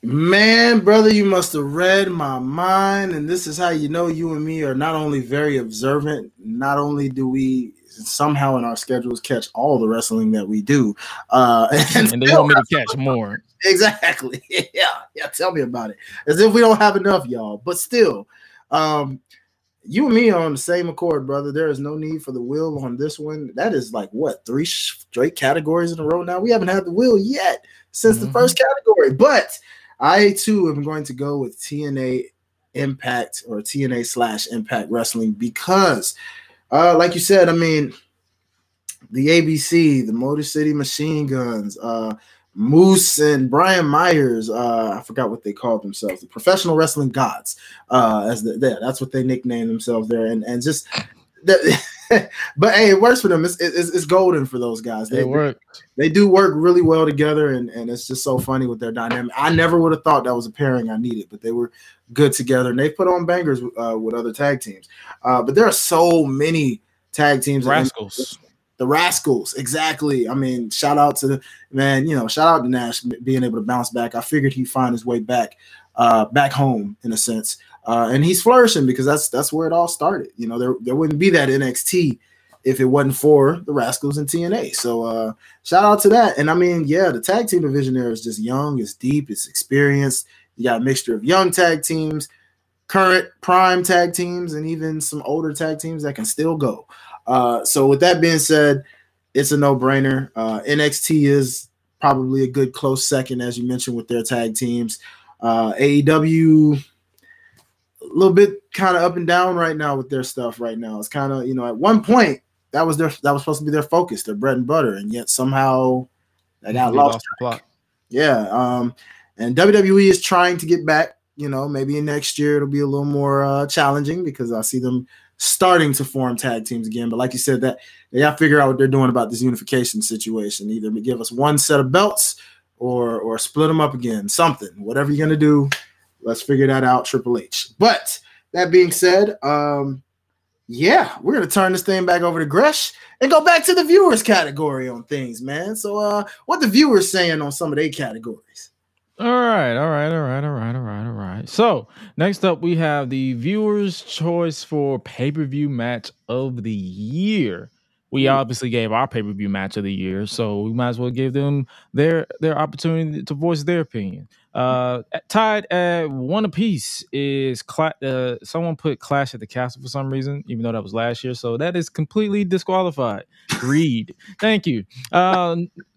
Man, brother, you must have read my mind. And this is how you know you and me are not only very observant, not only do we somehow in our schedules catch all the wrestling that we do. Uh, and, and they want me to catch more. Exactly. Yeah. Yeah. Tell me about it. As if we don't have enough, y'all. But still, um, you and me are on the same accord, brother. There is no need for the wheel on this one. That is like what three straight categories in a row now. We haven't had the wheel yet since mm-hmm. the first category, but I too am going to go with TNA Impact or TNA slash Impact Wrestling because, uh, like you said, I mean, the ABC, the Motor City Machine Guns, uh, Moose and Brian Myers, uh, I forgot what they called themselves, the professional wrestling gods, uh, as the, that's what they nicknamed themselves there, and and just that, but hey, it works for them. It's, it's, it's golden for those guys. They, work. They do work really well together, and, and it's just so funny with their dynamic. I never would have thought that was a pairing I needed, but they were good together, and they put on bangers uh, with other tag teams. Uh, but there are so many tag teams. Rascalz the Rascalz, exactly. I mean, shout out to the man, you know, shout out to Nash being able to bounce back. I figured he'd find his way back, uh, back home in a sense. Uh, and he's flourishing because that's that's where it all started. You know, there, there wouldn't be that NXT if it wasn't for the Rascalz and TNA. So uh, shout out to that. And I mean, yeah, the tag team division there is just young, it's deep, it's experienced. You got a mixture of young tag teams, current prime tag teams, and even some older tag teams that can still go. Uh, so with that being said, it's a no-brainer. Uh, NXT is probably a good close second, as you mentioned, with their tag teams. Uh, AEW, a little bit kind of up and down right now with their stuff. Right now, it's kind of you know at one point that was their that was supposed to be their focus, their bread and butter, and yet somehow they got they lost. lost yeah, um, and WWE is trying to get back. You know, maybe next year it'll be a little more uh, challenging because I see them starting to form tag teams again. But like you said, that they got to figure out what they're doing about this unification situation. Either give us one set of belts or or split them up again. Something, whatever you're gonna do, let's figure that out. Triple H. But that being said, um, yeah, we're gonna turn this thing back over to Gresh and go back to the viewers category on things, man. So, uh, what the viewers saying on some of their categories? All right, all right, all right, all right, all right, all right. So next up, we have the viewers' choice for pay per view match of the year, we obviously gave our pay per view match of the year, so we might as well give them their their opportunity to voice their opinion. Uh, tied at one apiece is Cla- uh, someone put Clash at the Castle for some reason, even though that was last year, so that is completely disqualified. Reed, thank you. Uh,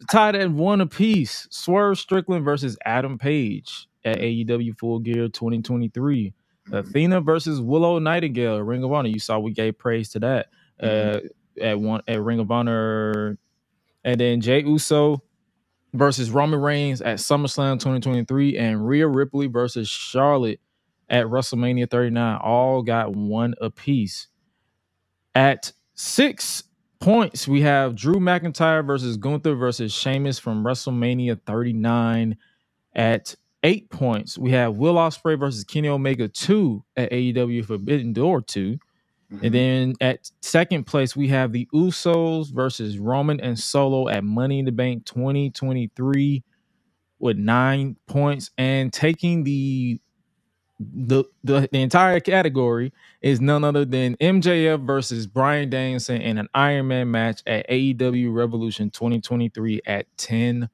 tied at one apiece, Swerve Strickland versus Adam Page at AEW Full Gear 2023. Athena versus Willow Nightingale, Ring of Honor. You saw we gave praise to that. Uh, at one at Ring of Honor, and then Jey Uso versus Roman Reigns at SummerSlam 2023, and Rhea Ripley versus Charlotte at WrestleMania 39. All got one apiece. At six points, we have Drew McIntyre versus Gunther versus Sheamus from WrestleMania 39. At eight points, we have Will Ospreay versus Kenny Omega 2 at AEW Forbidden Door 2. Mm-hmm. And then at second place, we have the Usos versus Roman and Solo at Money in the Bank 2023 with nine points. And taking the the, the, the entire category is none other than MJF versus Bryan Danielson in an Iron Man match at AEW Revolution 2023 at 10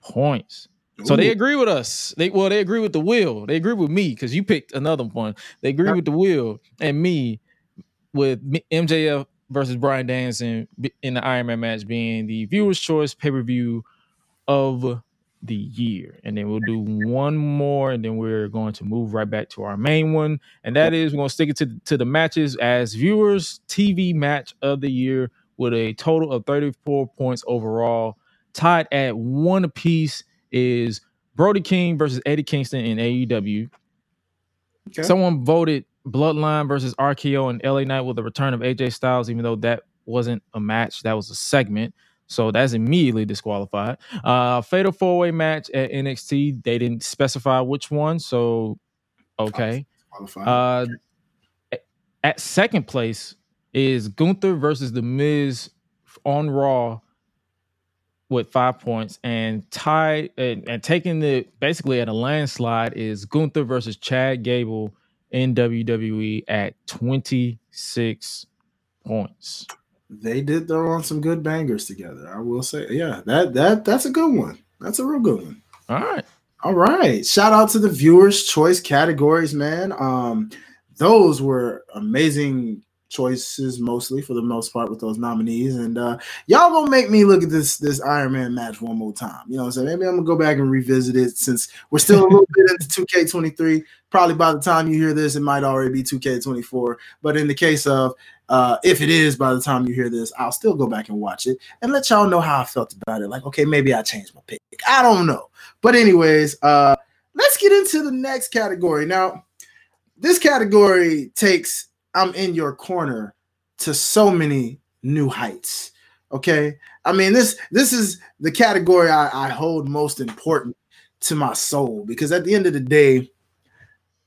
points. Ooh. So they agree with us. They well, they agree with the will. They agree with me because you picked another one. They agree with the will and me with MJF versus Bryan Danielson in the Iron Man match being the viewer's choice pay per view of the year. And then we'll do one more, and then we're going to move right back to our main one. And that is we're going to stick it to, to the matches as viewers' TV match of the year with a total of 34 points overall. Tied at one apiece is Brody King versus Eddie Kingston in AEW. Okay. Someone voted Bloodline versus RKO and LA Knight with the return of AJ Styles, even though that wasn't a match, that was a segment. So that's immediately disqualified. Uh fatal four way match at NXT. They didn't specify which one, so okay. Uh, at second place is Gunther versus The Miz on Raw with five points, and tied and, and taking the basically at a landslide is Gunther versus Chad Gable in WWE at 26 points. They did throw on some good bangers together. I will say, yeah, that that that's a good one. That's a real good one. All right. All right. Shout out to the viewers' choice categories, man. Um, those were amazing choices mostly for the most part with those nominees. And uh, y'all gonna make me look at this this Iron Man match one more time. You know what I'm saying? Maybe I'm gonna go back and revisit it since we're still a little bit into 2K23. Probably by the time you hear this, it might already be 2K24. But in the case of uh, if it is by the time you hear this, I'll still go back and watch it and let y'all know how I felt about it. Like, okay, maybe I changed my pick. I don't know. But anyways, uh, let's get into the next category. Now, this category takes I'm in your corner to so many new heights. Okay. I mean, this this is the category I, I hold most important to my soul because at the end of the day,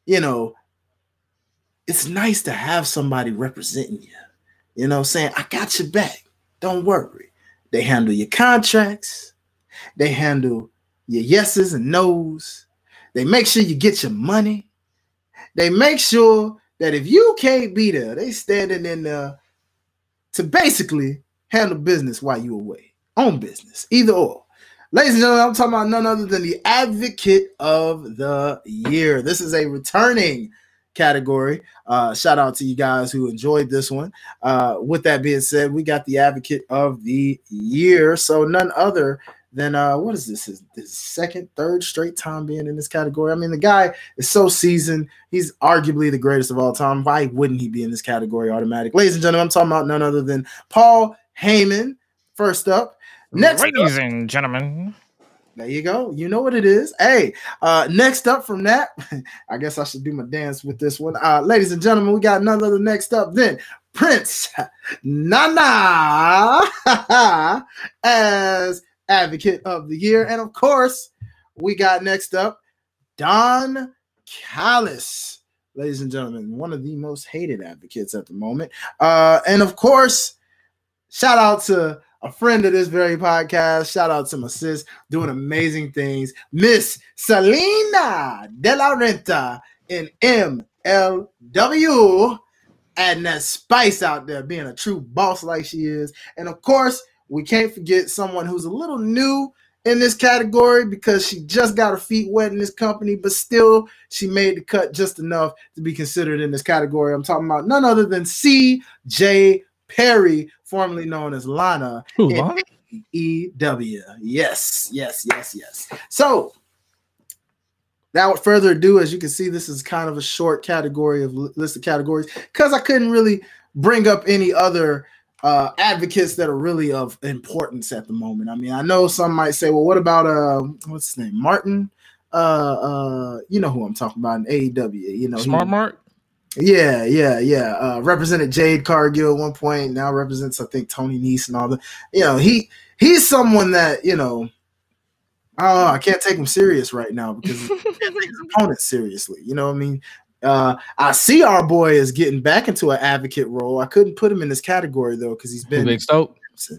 you know, it's nice to have somebody representing you, you know, saying, I got your back. Don't worry. They handle your contracts, they handle your yeses and nos, they make sure you get your money, they make sure that if you can't be there, they standing in there to basically handle business while you away on business, either or. Ladies and gentlemen, I'm talking about none other than the advocate of the year. This is a returning category. Uh, shout out to you guys who enjoyed this one. Uh, with that being said, we got the advocate of the year. So none other then uh, what is this? His, his, second, third straight time being in this category. I mean, the guy is so seasoned. He's arguably the greatest of all time. Why wouldn't he be in this category automatic? Ladies and gentlemen, I'm talking about none other than Paul Heyman. First up, next, ladies up, and gentlemen. There you go. You know what it is. Hey, uh, next up from that, I guess I should do my dance with this one. Uh, ladies and gentlemen, we got none other next up then Prince Nana as Advocate of the Year. And of course, we got next up Don Callis, ladies and gentlemen, one of the most hated advocates at the moment. Uh, and of course, shout out to a friend of this very podcast. Shout out to my sis doing amazing things, Miss Salina De La Renta in MLW. adding that spice out there, being a true boss like she is. And of course, we can't forget someone who's a little new in this category because she just got her feet wet in this company, but still she made the cut just enough to be considered in this category. I'm talking about none other than C.J. Perry, formerly known as Lana. EW. Yes, yes, yes, yes. So without further ado, as you can see, this is kind of a short category of list of categories because I couldn't really bring up any other uh, advocates that are really of importance at the moment. I mean, I know some might say, well, what about uh, what's his name, Martin? Uh, uh, you know who I'm talking about in AEW. You know, Smart he, Mark. Yeah, yeah, yeah. Uh, represented Jade Cargill at one point. Now represents, I think, Tony Nese and all the. You know, he he's someone that you know Oh, I can't take him serious right now because he can't take his opponent seriously. You know what I mean? Uh, I see our boy is getting back into an advocate role. I couldn't put him in this category though because he's been Big Stoke.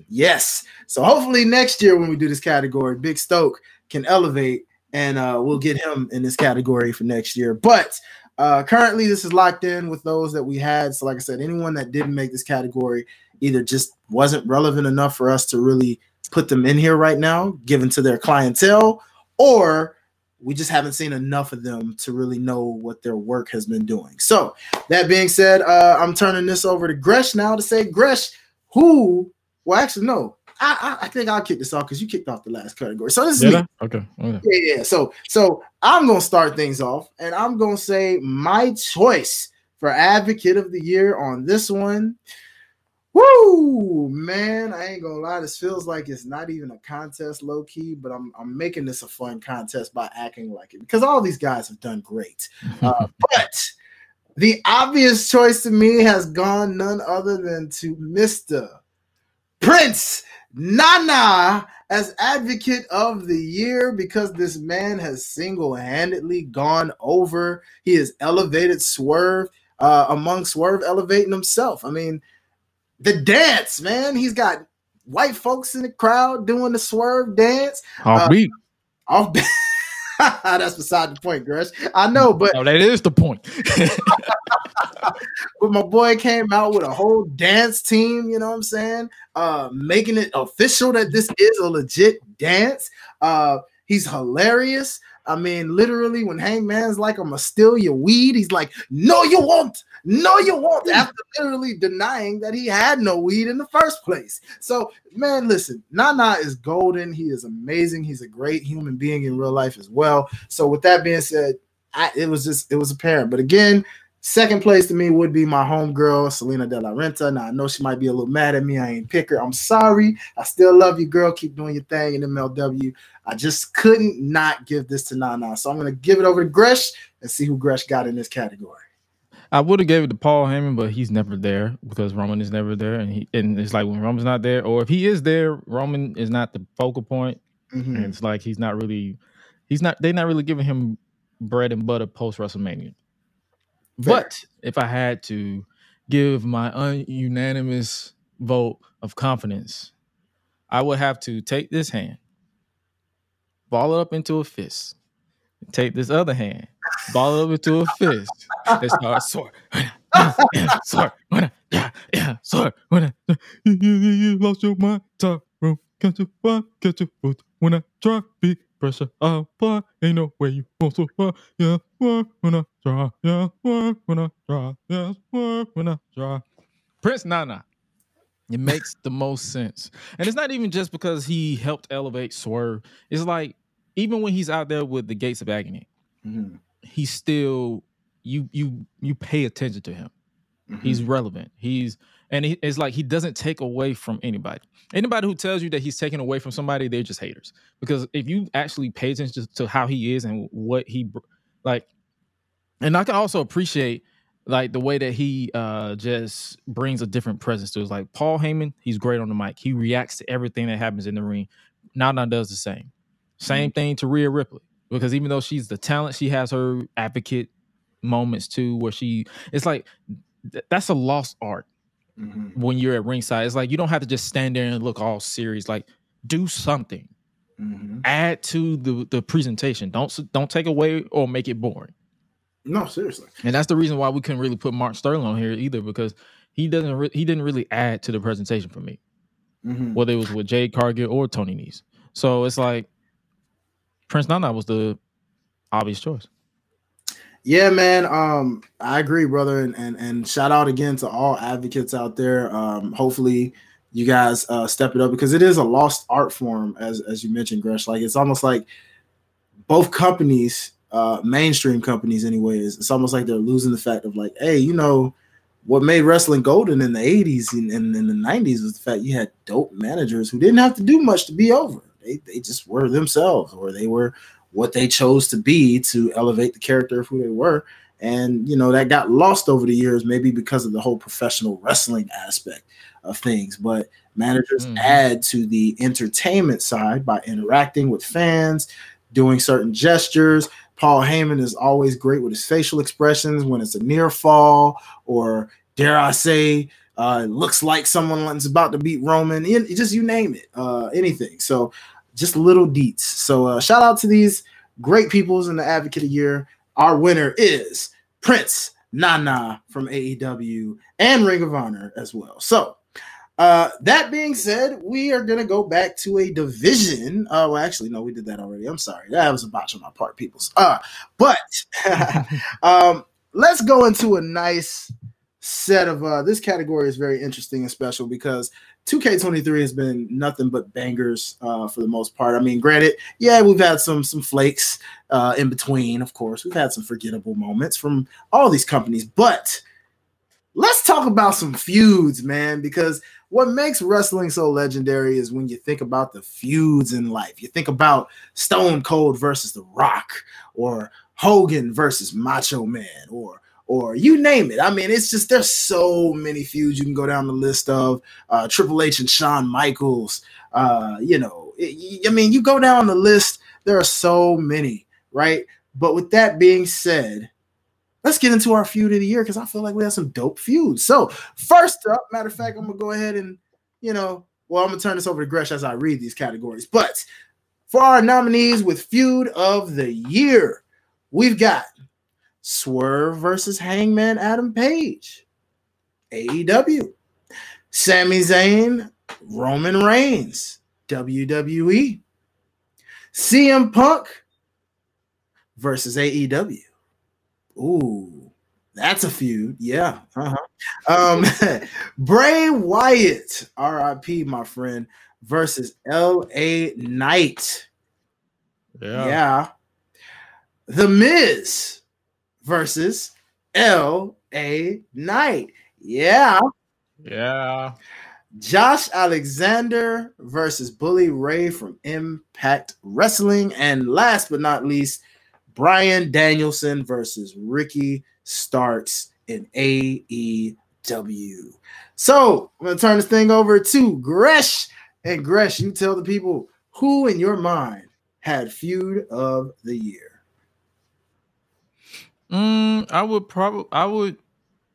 Yes. So hopefully next year when we do this category, Big Stoke can elevate and uh, we'll get him in this category for next year. But uh, currently, this is locked in with those that we had. So, like I said, anyone that didn't make this category either just wasn't relevant enough for us to really put them in here right now, given to their clientele, or we just haven't seen enough of them to really know what their work has been doing. So, that being said, uh, I'm turning this over to Gresh now to say, Gresh, who, well, actually, no, I, I, I think I'll kick this off because you kicked off the last category. So, this is me. Okay. okay. Yeah, yeah. So, so I'm gonna start things off, and I'm gonna say my choice for advocate of the year on this one Woo, man! I ain't gonna lie. This feels like it's not even a contest, low key. But I'm I'm making this a fun contest by acting like it because all these guys have done great. Uh, but the obvious choice to me has gone none other than to Mister Prince Nana as advocate of the year because this man has single-handedly gone over. He has elevated Swerve uh, among Swerve elevating himself. I mean the dance, man. He's got white folks in the crowd doing the swerve dance. Off uh, beat. Off beat. That's beside the point, Gresh. I know, but no, that is the point. but my boy came out with a whole dance team, you know what I'm saying? Uh, making it official that this is a legit dance. Uh, he's hilarious. I mean, literally, when Hangman's like, I'm gonna steal your weed, he's like, No, you won't. No, you won't. Mm. After literally denying that he had no weed in the first place. So, man, listen, Nana is golden. He is amazing. He's a great human being in real life as well. So, with that being said, I, it was just it was apparent. But again, Second place to me would be my homegirl, Salina De La Renta. Now I know she might be a little mad at me. I ain't pick her. I'm sorry. I still love you, girl. Keep doing your thing in MLW. I just couldn't not give this to Nana. So I'm gonna give it over to Gresh and see who Gresh got in this category. I would have gave it to Paul Heyman, but he's never there because Roman is never there, and he and it's like when Roman's not there, or if he is there, Roman is not the focal point, mm-hmm. and it's like he's not really, he's not. They're not really giving him bread and butter post WrestleMania. But if I had to give my ununanimous vote of confidence, I would have to take this hand, ball it up into a fist, take this other hand, ball it up into a fist, and start sword. sword, yeah, yeah, sword. You you, you lost your mind, top room, catch your fire, catch your foot. When I try, be pressure I apply. Ain't no way you want to fly. Yeah, work when I try. Yeah, work when I try. Yeah, work when I try. Prince Nana. It makes the most sense. And it's not even just because he helped elevate Swerve. It's like even when he's out there with the gates of agony, mm-hmm. he's still you you you pay attention to him. Mm-hmm. He's relevant. He's and he, it's like he doesn't take away from anybody. Anybody who tells you that he's taking away from somebody, they're just haters. Because if you actually pay attention to how he is and what he like, and I can also appreciate like the way that he uh just brings a different presence to it. Like Paul Heyman, he's great on the mic. He reacts to everything that happens in the ring. Nana does the same. Same mm-hmm. thing to Rhea Ripley. Because even though she's the talent, she has her advocate moments too, where she it's like th- that's a lost art mm-hmm. when you're at ringside. It's like you don't have to just stand there and look all serious. Like do something. Mm-hmm. Add to the the presentation. Don't don't take away or make it boring. No, seriously. And that's the reason why we couldn't really put Mark Sterling on here either because he doesn't re- he didn't really add to the presentation for me. Mm-hmm. Whether it was with Jade Cargill or Tony Nese. So it's like Prince Nana was the obvious choice. Yeah, man. Um, I agree, brother, and and and shout out again to all advocates out there. Um, hopefully you guys uh, step it up because it is a lost art form, as as you mentioned, Gresh. Like it's almost like both companies, uh, mainstream companies, anyways. It's almost like they're losing the fact of like, hey, you know, what made wrestling golden in the '80s and, and in the '90s was the fact you had dope managers who didn't have to do much to be over. They they just were themselves, or they were what they chose to be to elevate the character of who they were. And you know that got lost over the years, maybe because of the whole professional wrestling aspect of things. But managers mm. add to the entertainment side by interacting with fans, doing certain gestures. Paul Heyman is always great with his facial expressions when it's a near fall, or dare I say, uh, looks like someone's about to beat Roman. Just you name it, uh, anything. So just little deets. So uh, shout out to these great peoples in the Advocate of Year. Our winner is Prince Nana from AEW and Ring of Honor as well. So uh, that being said, we are gonna go back to a division. Oh, well, actually, no, we did that already. I'm sorry, that was a botch on my part, peoples. Uh, but um, let's go into a nice set of uh, this category is very interesting and special because 2K23 has been nothing but bangers uh, for the most part. I mean, granted, yeah, we've had some some flakes uh, in between. Of course, we've had some forgettable moments from all these companies, but let's talk about some feuds, man. Because what makes wrestling so legendary is when you think about the feuds in life. You think about Stone Cold versus The Rock, or Hogan versus Macho Man, or or you name it. I mean, it's just there's so many feuds you can go down the list of uh, Triple H and Shawn Michaels. Uh, you know, it, I mean, you go down the list. There are so many, right? But with that being said, let's get into our feud of the year because I feel like we have some dope feuds. So first up, matter of fact, I'm gonna go ahead and you know, well, I'm gonna turn this over to Gresh as I read these categories. But for our nominees with feud of the year, we've got Swerve versus Hangman Adam Page. AEW. Sami Zayn, Roman Reigns. WWE. CM Punk versus AEW. Ooh, that's a feud. Yeah. Uh-huh. Um, Bray Wyatt, RIP, my friend, versus LA Knight. Yeah. Yeah. The Miz versus L.A. Knight. Yeah. Yeah. Josh Alexander versus Bully Ray from Impact Wrestling. And last but not least, Bryan Danielson versus Ricky Starks in AEW. So I'm going to turn this thing over to Gresh. And Gresh, you tell the people who in your mind had feud of the year. Mm, I would probably I would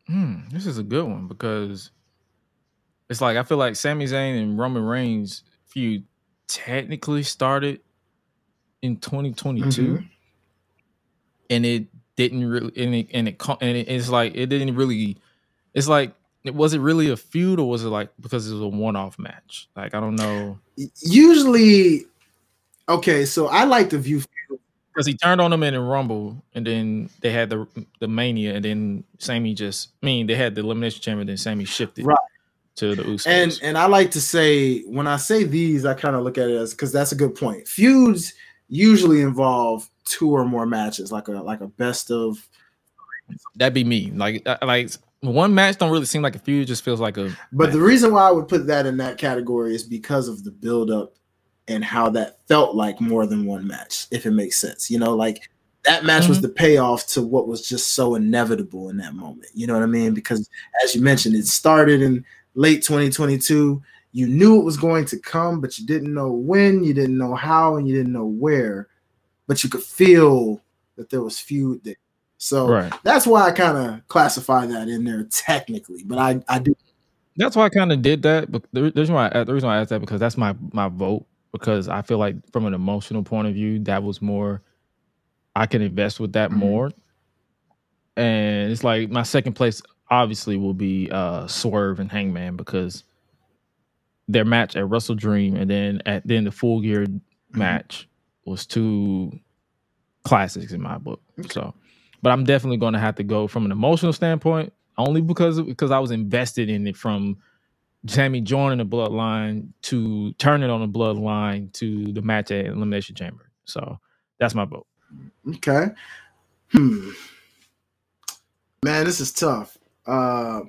hmm, this is a good one because it's like I feel like Sami Zayn and Roman Reigns feud technically started in 2022 mm-hmm. and it didn't really and it, and it and it's like it didn't really it's like it was it really a feud or was it like because it was a one-off match? Like i don't know. Usually okay so i like to view because he turned on them in the Rumble, and then they had the the Mania, and then Sami just I mean they had the Elimination Chamber, then Sami shifted right. to the Usos. And and I like to say when I say these, I kind of look at it as because that's a good point. Feuds usually involve two or more matches, like a like a best of. That'd be me. Like like one match don't really seem like a feud; just feels like a. But match. the reason why I would put that in that category is because of the build up and how that felt like more than one match, if it makes sense. You know, like that match mm-hmm. was the payoff to what was just so inevitable in that moment. You know what I mean? Because as you mentioned, it started in late 2022. You knew it was going to come, but you didn't know when, you didn't know how, and you didn't know where. But you could feel that there was feud there. So right. that's why I kind of classify that in there technically. But I, I do. That's why I kind of did that. But the reason why I, the reason why I asked that because that's my my vote because I feel like from an emotional point of view, that was more I can invest with that mm-hmm. more. and it's like my second place obviously will be uh Swerve and Hangman because their match at Wrestle Dream and then at then the full gear mm-hmm. match was two classics in my book. Okay. So, but I'm definitely going to have to go from an emotional standpoint only because because I was invested in it from Sami joining the bloodline to turn it on the bloodline to the match at Elimination Chamber. So that's my vote. Okay. Hmm. Man, this is tough. Uh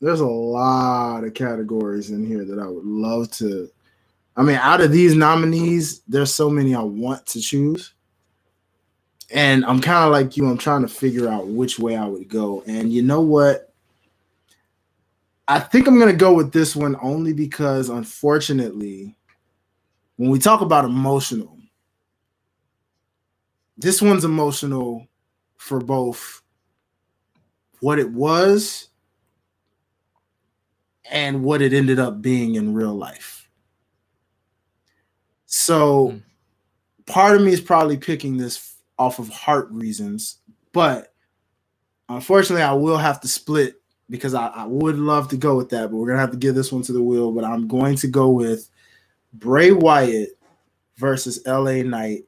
there's a lot of categories in here that I would love to. I mean, out of these nominees, there's so many I want to choose. And I'm kind of like you, I'm trying to figure out which way I would go. And you know what? I think I'm going to go with this one only because, unfortunately, when we talk about emotional, this one's emotional for both what it was and what it ended up being in real life. So, part of me is probably picking this off of heart reasons, but unfortunately, I will have to split because I, I, would love to go with that, but we're gonna have to give this one to the wheel. But I'm going to go with Bray Wyatt versus LA Knight.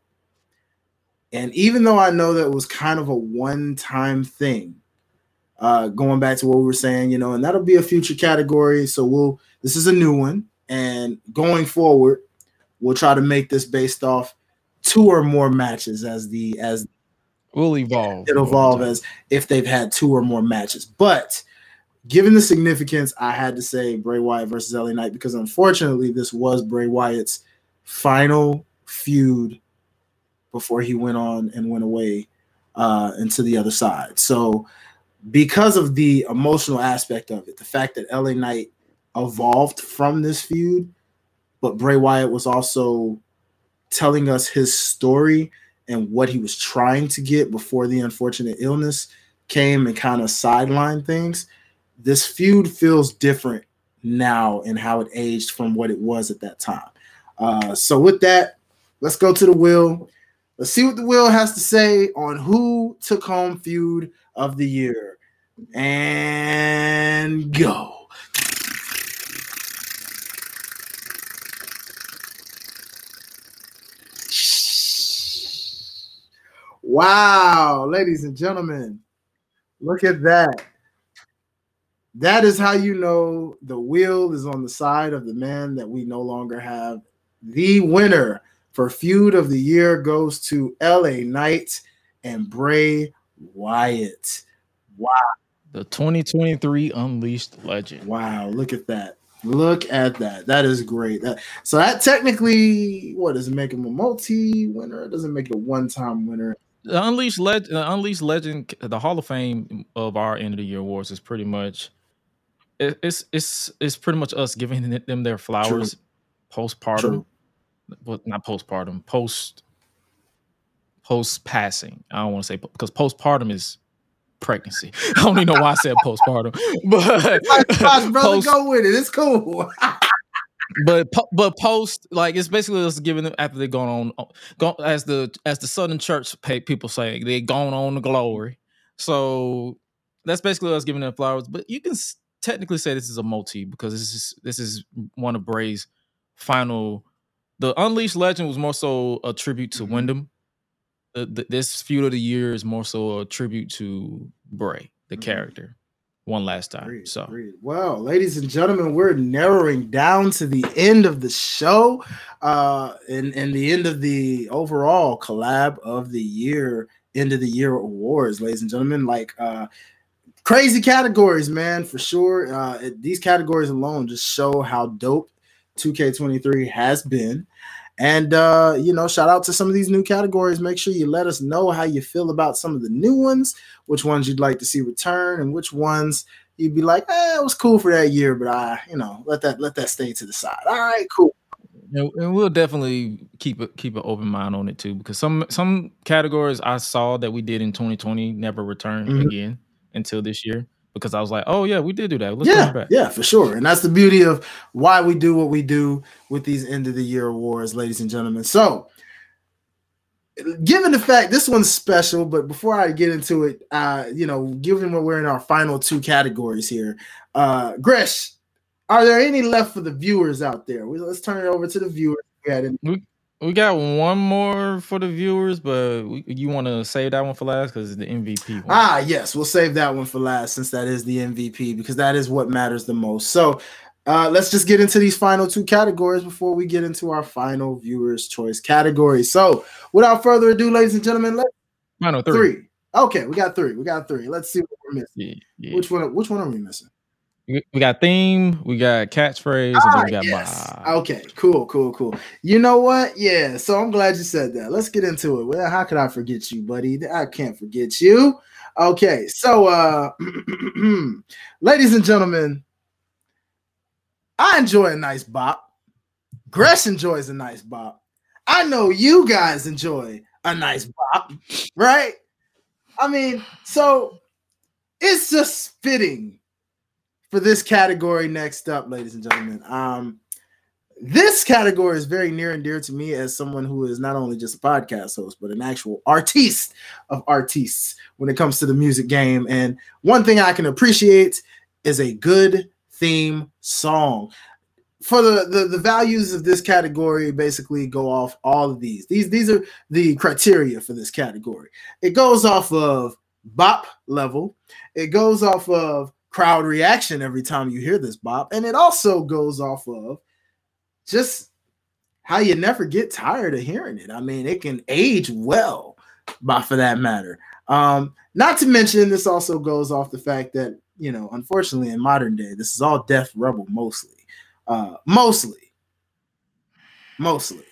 And even though I know that was kind of a one-time thing, uh, going back to what we were saying, you know, and that'll be a future category. So we'll this is a new one, and going forward, we'll try to make this based off two or more matches as the as will evolve. It'll evolve as if they've had two or more matches, but given the significance, I had to say Bray Wyatt versus LA Knight because unfortunately, this was Bray Wyatt's final feud before he went on and went away uh, into the other side. So, because of the emotional aspect of it, the fact that LA Knight evolved from this feud, but Bray Wyatt was also telling us his story and what he was trying to get before the unfortunate illness came and kind of sidelined things this feud feels different now and how it aged from what it was at that time. Uh, so with that, let's go to the wheel. Let's see what the wheel has to say on who took home feud of the year. And go. Wow, ladies and gentlemen, look at that that is how you know the wheel is on the side of the man that we no longer have. The winner for feud of the year goes to LA Knight and Bray Wyatt. Wow. The 2023 Unleashed Legend. Wow, look at that. Look at that. That is great. That, so that technically, what does it make him a multi-winner? It doesn't make it a one-time winner. The Unleashed Legend, Unleashed Legend, the Hall of Fame of our end of the year awards is pretty much it's it's it's pretty much us giving them their flowers True. postpartum, True. well, not postpartum, post post passing. I don't want to say because postpartum is pregnancy. I don't even know why I said postpartum, but brother, post, go with it. It's cool. but but post like it's basically us giving them after they've gone on uh, go, as the as the Southern Church people say they've gone on the glory. So that's basically us giving them flowers. But you can technically say this is a multi because this is this is one of Bray's final. The Unleashed Legend was more so a tribute to mm-hmm. Windham. The, the, this feud of the year is more so a tribute to Bray, the mm-hmm. character. One last time. Agreed, so, agreed. well, ladies and gentlemen, we're narrowing down to the end of the show, uh, and and the end of the overall collab of the year, end of the year awards, ladies and gentlemen. Like, uh, crazy categories, man, for sure. Uh, it, these categories alone just show how dope 2K23 has been. And uh, you know, shout out to some of these new categories. Make sure you let us know how you feel about some of the new ones, which ones you'd like to see return, and which ones you'd be like, eh, it was cool for that year, but I, you know, let that let that stay to the side. All right, cool. And we'll definitely keep it keep an open mind on it too, because some some categories I saw that we did in 2020 never returned mm-hmm. again until this year because I was like, oh yeah, we did do that. Let's yeah, yeah, for sure. And that's the beauty of why we do what we do with these end of the year awards, ladies and gentlemen. So given the fact this one's special, but before I get into it, uh, you know, given what we're in our final two categories here, uh, Gresh, are there any left for the viewers out there? Let's turn it over to the viewers. We, we got one more for the viewers, but we, you want to save that one for last because it's the MVP. One. Ah, yes, we'll save that one for last since that is the MVP because that is what matters the most. So, uh, let's just get into these final two categories before we get into our final viewers' choice category. So, without further ado, ladies and gentlemen, let's final three. three. Okay, we got three. We got three. Let's see what we're missing. Yeah, yeah. Which one? Which one are we missing? We got theme, we got catchphrase, ah, and then we got yes. Okay, cool, cool, cool. You know what? Yeah, so I'm glad you said that. Let's get into it. Well, how could I forget you, buddy? I can't forget you. Okay, so uh ladies and gentlemen, I enjoy a nice bop. Gresh enjoys a nice bop. I know you guys enjoy a nice bop, right? I mean, so it's just fitting for this category next up, ladies and gentlemen. Um, this category is very near and dear to me as someone who is not only just a podcast host, but an actual artiste of artists when it comes to the music game. And one thing I can appreciate is a good theme song. For the, the, the values of this category, basically go off all of these. These these are the criteria for this category. It goes off of bop level. It goes off of crowd reaction every time you hear this bop, and it also goes off of just how you never get tired of hearing it. I mean, it can age well, but for that matter. Um, not to mention, this also goes off the fact that you know, unfortunately, in modern day, this is all Def Rebel mostly, uh, mostly, mostly.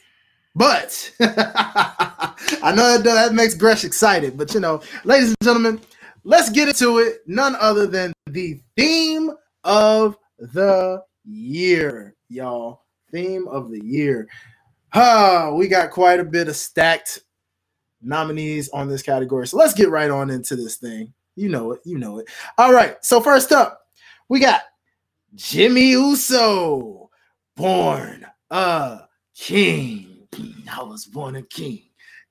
But I know that, that makes Gresh excited. But you know, ladies and gentlemen, let's get into it. None other than the theme of the year, y'all. Theme of the year. Uh, we got quite a bit of stacked nominees on this category. So let's get right on into this thing. You know it. You know it. All right. So first up, we got Jimmy Uso, born a king. I was born a king.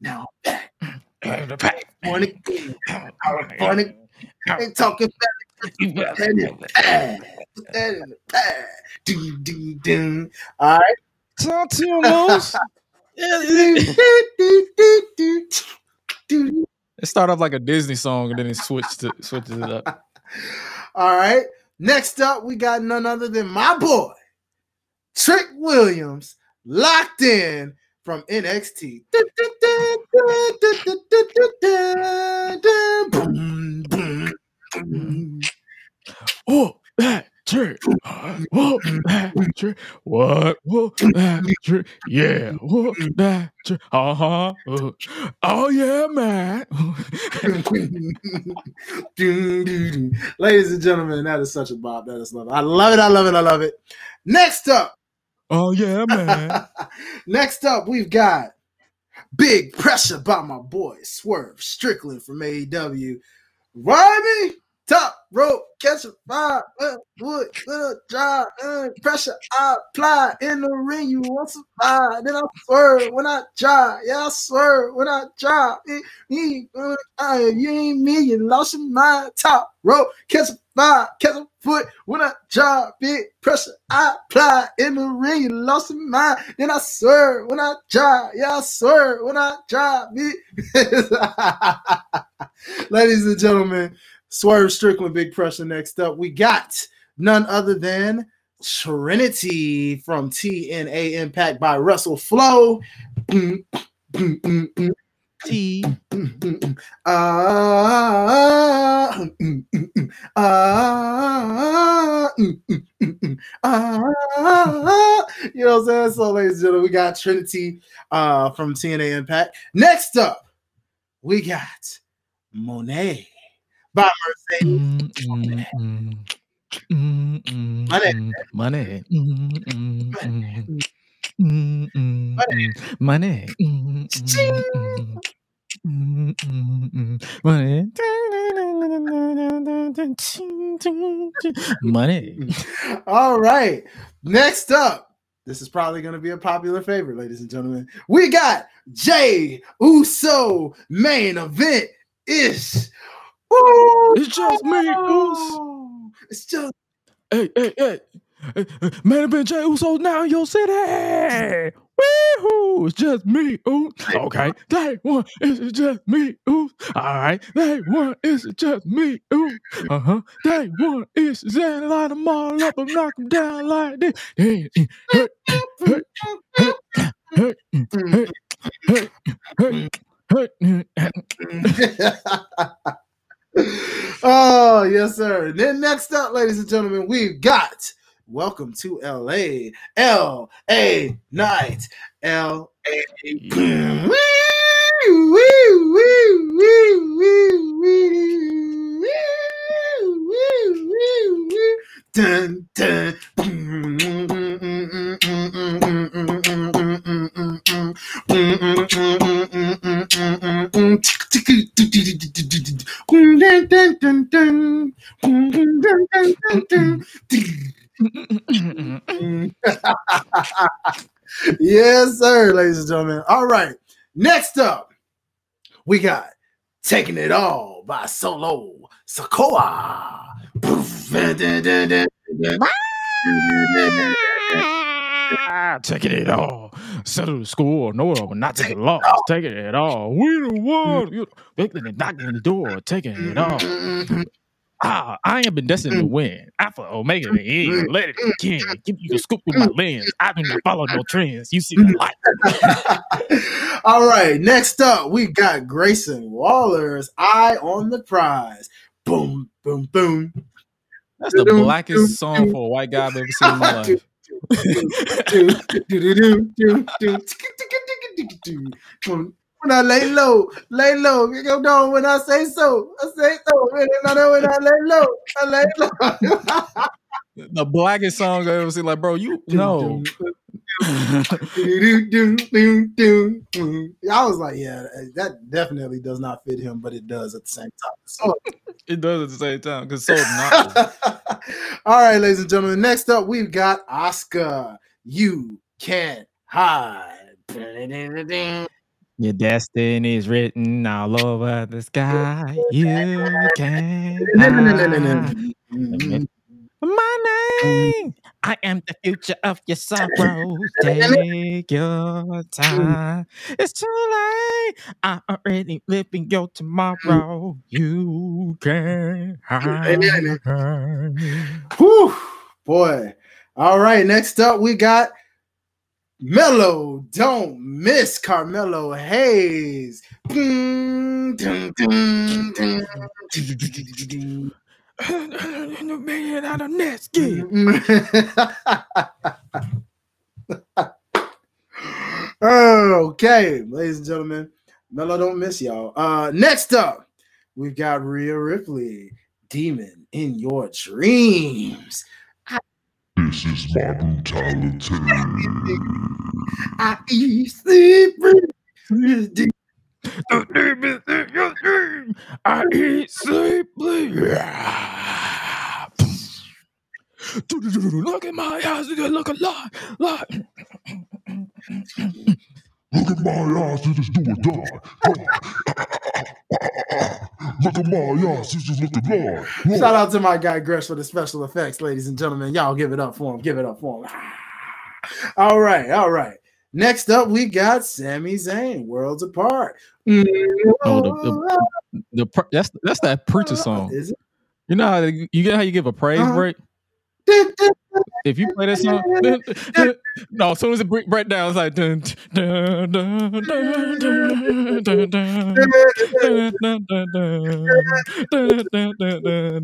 Now I'm back. Born a king. I was born a king. Talking back. All right. Talk to you, It started off like a Disney song and then it switched to switches it up. All right. Next up, we got none other than my boy, Trick Williams, locked in from NXT. oh, that trick. Whoop that trick. What? Whoop that trick. Yeah. Whoop that trick. Uh huh. Oh, yeah, man. Ladies and gentlemen, that is such a bop. That is love. I love it. I love it. I love it. Next up. Oh, yeah, man. Next up, we've got Big Pressure by my boy Swerve Strickland from AEW. Rhyme top rope, catch a fire, uh, wood, little dry, uh, pressure I apply in the ring. You want some fire, then I swerve when I try. Yeah, I swerve when I try. It, it, uh, uh, you ain't me, you lost your mind. Top rope, catch a fire, catch a foot when I try. Big pressure I apply in the ring. You lost your mind, then I swerve when I try. Yeah, I swerve when I try. Ladies and gentlemen. Swerve Strickland, Big Pressure. Next up, we got none other than Trinity from TNA Impact by Russell Flow. T. You know what I'm saying? So, ladies and gentlemen, we got Trinity uh, from TNA Impact. Next up, we got Monet by Mercedes. Mm, mm, mm, money. Money. Money. Money. Money. All right. Next up, this is probably going to be a popular favorite, ladies and gentlemen. We got Jey Uso main event It's just me, Uso. It's just hey, hey, hey. Man, event Jey Uso now in your city. Woohoo! It's just me. Ooh. Okay. Day one is just me. Ooh. All right. Day one is just me. Ooh. Uh huh. Day one is Zen line them all up and knock them down like this. Hey, hey, hey, hey, hey, hey, hey, hey, hey. Oh, yes, sir. Then next up, ladies and gentlemen, we've got Welcome to LA. LA Knight. LA. Dun. Yes, sir, ladies and gentlemen. All right. Next up, we got Taking It All by Solo Sikoa. Ah, Taking it all. Settle the score. No one will not take a loss. Taking it all. We the one. Mm. You Bigling and knocking the door. Taking it mm. all. Ah, I am been destined to mm. win. Alpha, Omega, the end. Let it begin. Give you the scoop with my lens. I do not follow no trends. You see the light. All right. Next up, we got Grayson Waller's Eye on the Prize. Boom, boom, boom. That's the blackest song for a white guy I've ever seen in my life. When I lay low, lay low. You go down when I say so. I say so. When I, when I lay low, I lay low. the blackest song I've ever seen. Like, bro, you know. I was like, yeah, that definitely does not fit him, but it does at the same time. So, it does at the same time because so not. All right, ladies and gentlemen. Next up, we've got Asuka. You can't hide. Your destiny is written all over the sky. You can. My mm-hmm. Name. I am the future of your sorrows. Take your time. It's too late. I'm already living your mm. tomorrow. You can hide. Whew, boy. All right. Next up, we got Melo. Don't miss Carmelo Hayes. Dun, dun, dun, Man out of nest okay, ladies and gentlemen, Melo don't miss y'all. Uh, next up, we've got Rhea Ripley, Demon in Your Dreams. This is my brutality. I eat, sleep, I eat, sleep, bleed. Look at my eyes, you look a lot, lot. Look at my eyes, this is do or die. Look at my eyes, this is look at die. Shout out to my guy Gresh for the special effects, ladies and gentlemen. Y'all give it up for him. Give it up for him. All right, all right. Next up, we got Sami Zayn, Worlds Apart. Oh, the, the, the, that's that's that preacher song. Is it? You know how you get how you give a praise Uh-huh. break. If you play that song, no, as soon as it break, break down, it's like dun, dun, dun, dun, dun,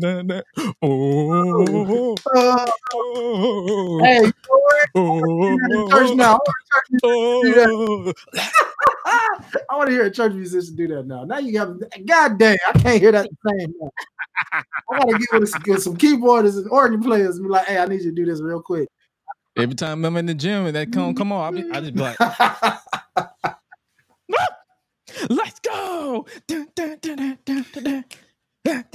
dun, dun. Oh, Uh, oh, hey, oh, oh. I want to hear a church musician do that now. Now you have, God damn, I can't hear that same. I want to get with, with some keyboardists and organ players and be like, hey, I need you to do this real quick. Every time I'm in the gym and that come come on, I, be, I just be like, "Let's go!" Dun, dun, dun.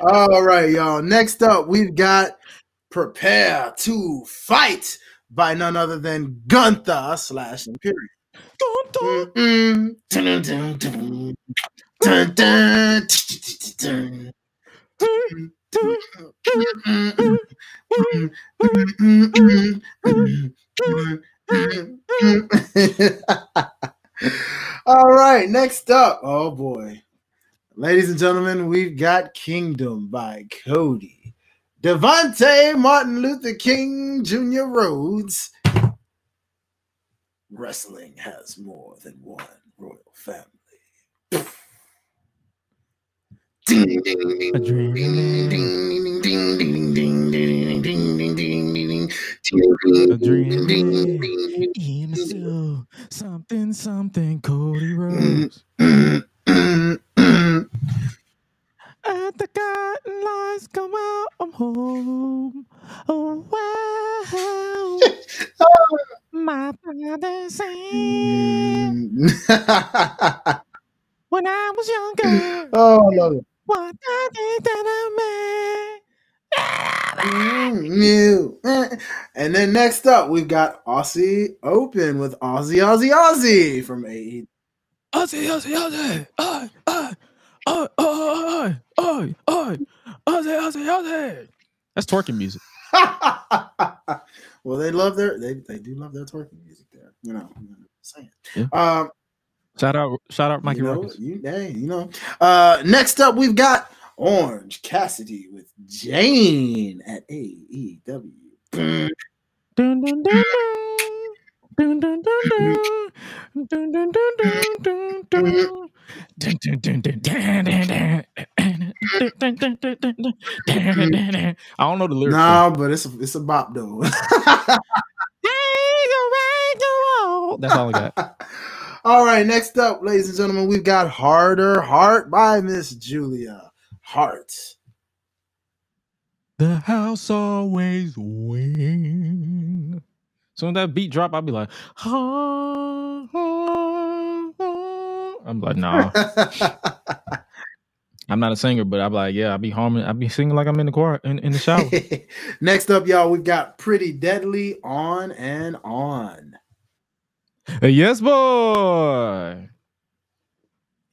All right, y'all. Next up, we've got Prepare to Fight by none other than Gunther slash Imperium. All right, next up. Oh boy. Ladies and gentlemen, we've got Kingdom by Cody. Devontae Martin Luther King Jr. Rhodes. Wrestling has more than one royal family. Ding, ding, ding, A dream. ding, ding, ding, ding, ding, ding, ding, ding, ding, ding, ding, ding, ding, ding, In the still something, something, Cody Mm. Rhodes. mm, mm, mm. At the curtain lights come out, I'm home. Oh, wow. My father said Mm. when I was younger, oh, I love it. what I did that I made. Mm. Eh. And then next up, we've got Aussie Open with Aussie, Aussie, Aussie from. AE. Aussie, Aussie, oi, oi, oi, oi. Ozzy, Ozzy, Ozzy. That's twerking music. well, they love their they, they do love their twerking music there. You know, I'm saying. Yeah. Um, Shout out, shout out, Mikey you know, you, hey, you know. Uh, next up, we've got Orange Cassidy with Jane at AEW. Dun, dun, dun, I don't know the lyrics. No, but it's a, it's a bop though. That's all I got. All right, next up, ladies and gentlemen, we've got Harder Heart by Miss Julia Hart. The house always wins. So when that beat drop, I'll be like, "Ha, ha, ha." I'm like, nah, I'm not a singer, but I'm like, yeah, I'll be humming, I'll be singing like I'm in the choir in, in the shower. Next up, y'all, we've got Pretty Deadly on and on. Uh, yes, boy.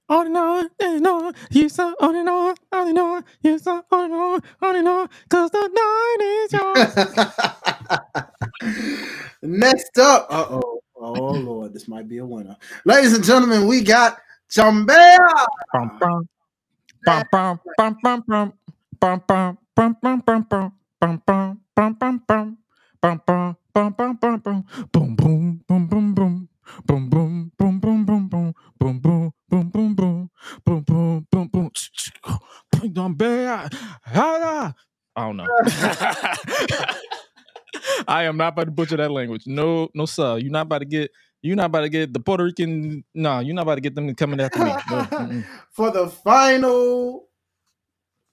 On and on and on, yes, sir, on and on, on and on, yes, sir, on and on, on and on, cause the night is yours. Next up, uh oh, oh Lord, this might be a winner. Ladies and gentlemen, we got Chambea. Bum, bum. Bum, bum, bum, bum, bum. Bum, bum, bum, bum, bum, bum. Bum, bum, bum, bum, bum. Bum, bum, bum, bum, bum, bum. Boom, boom, boom, boom, boom. Boom, boom, boom, boom, boom, boom. Boom, boom, boom, boom, boom. Boom, boom, boom, boom. Bring them back. I don't know. I am not about to butcher that language. No, no, sir. You're not about to get. You're not about to get the Puerto Rican. No, you're not about to get them coming after me. No. For the final,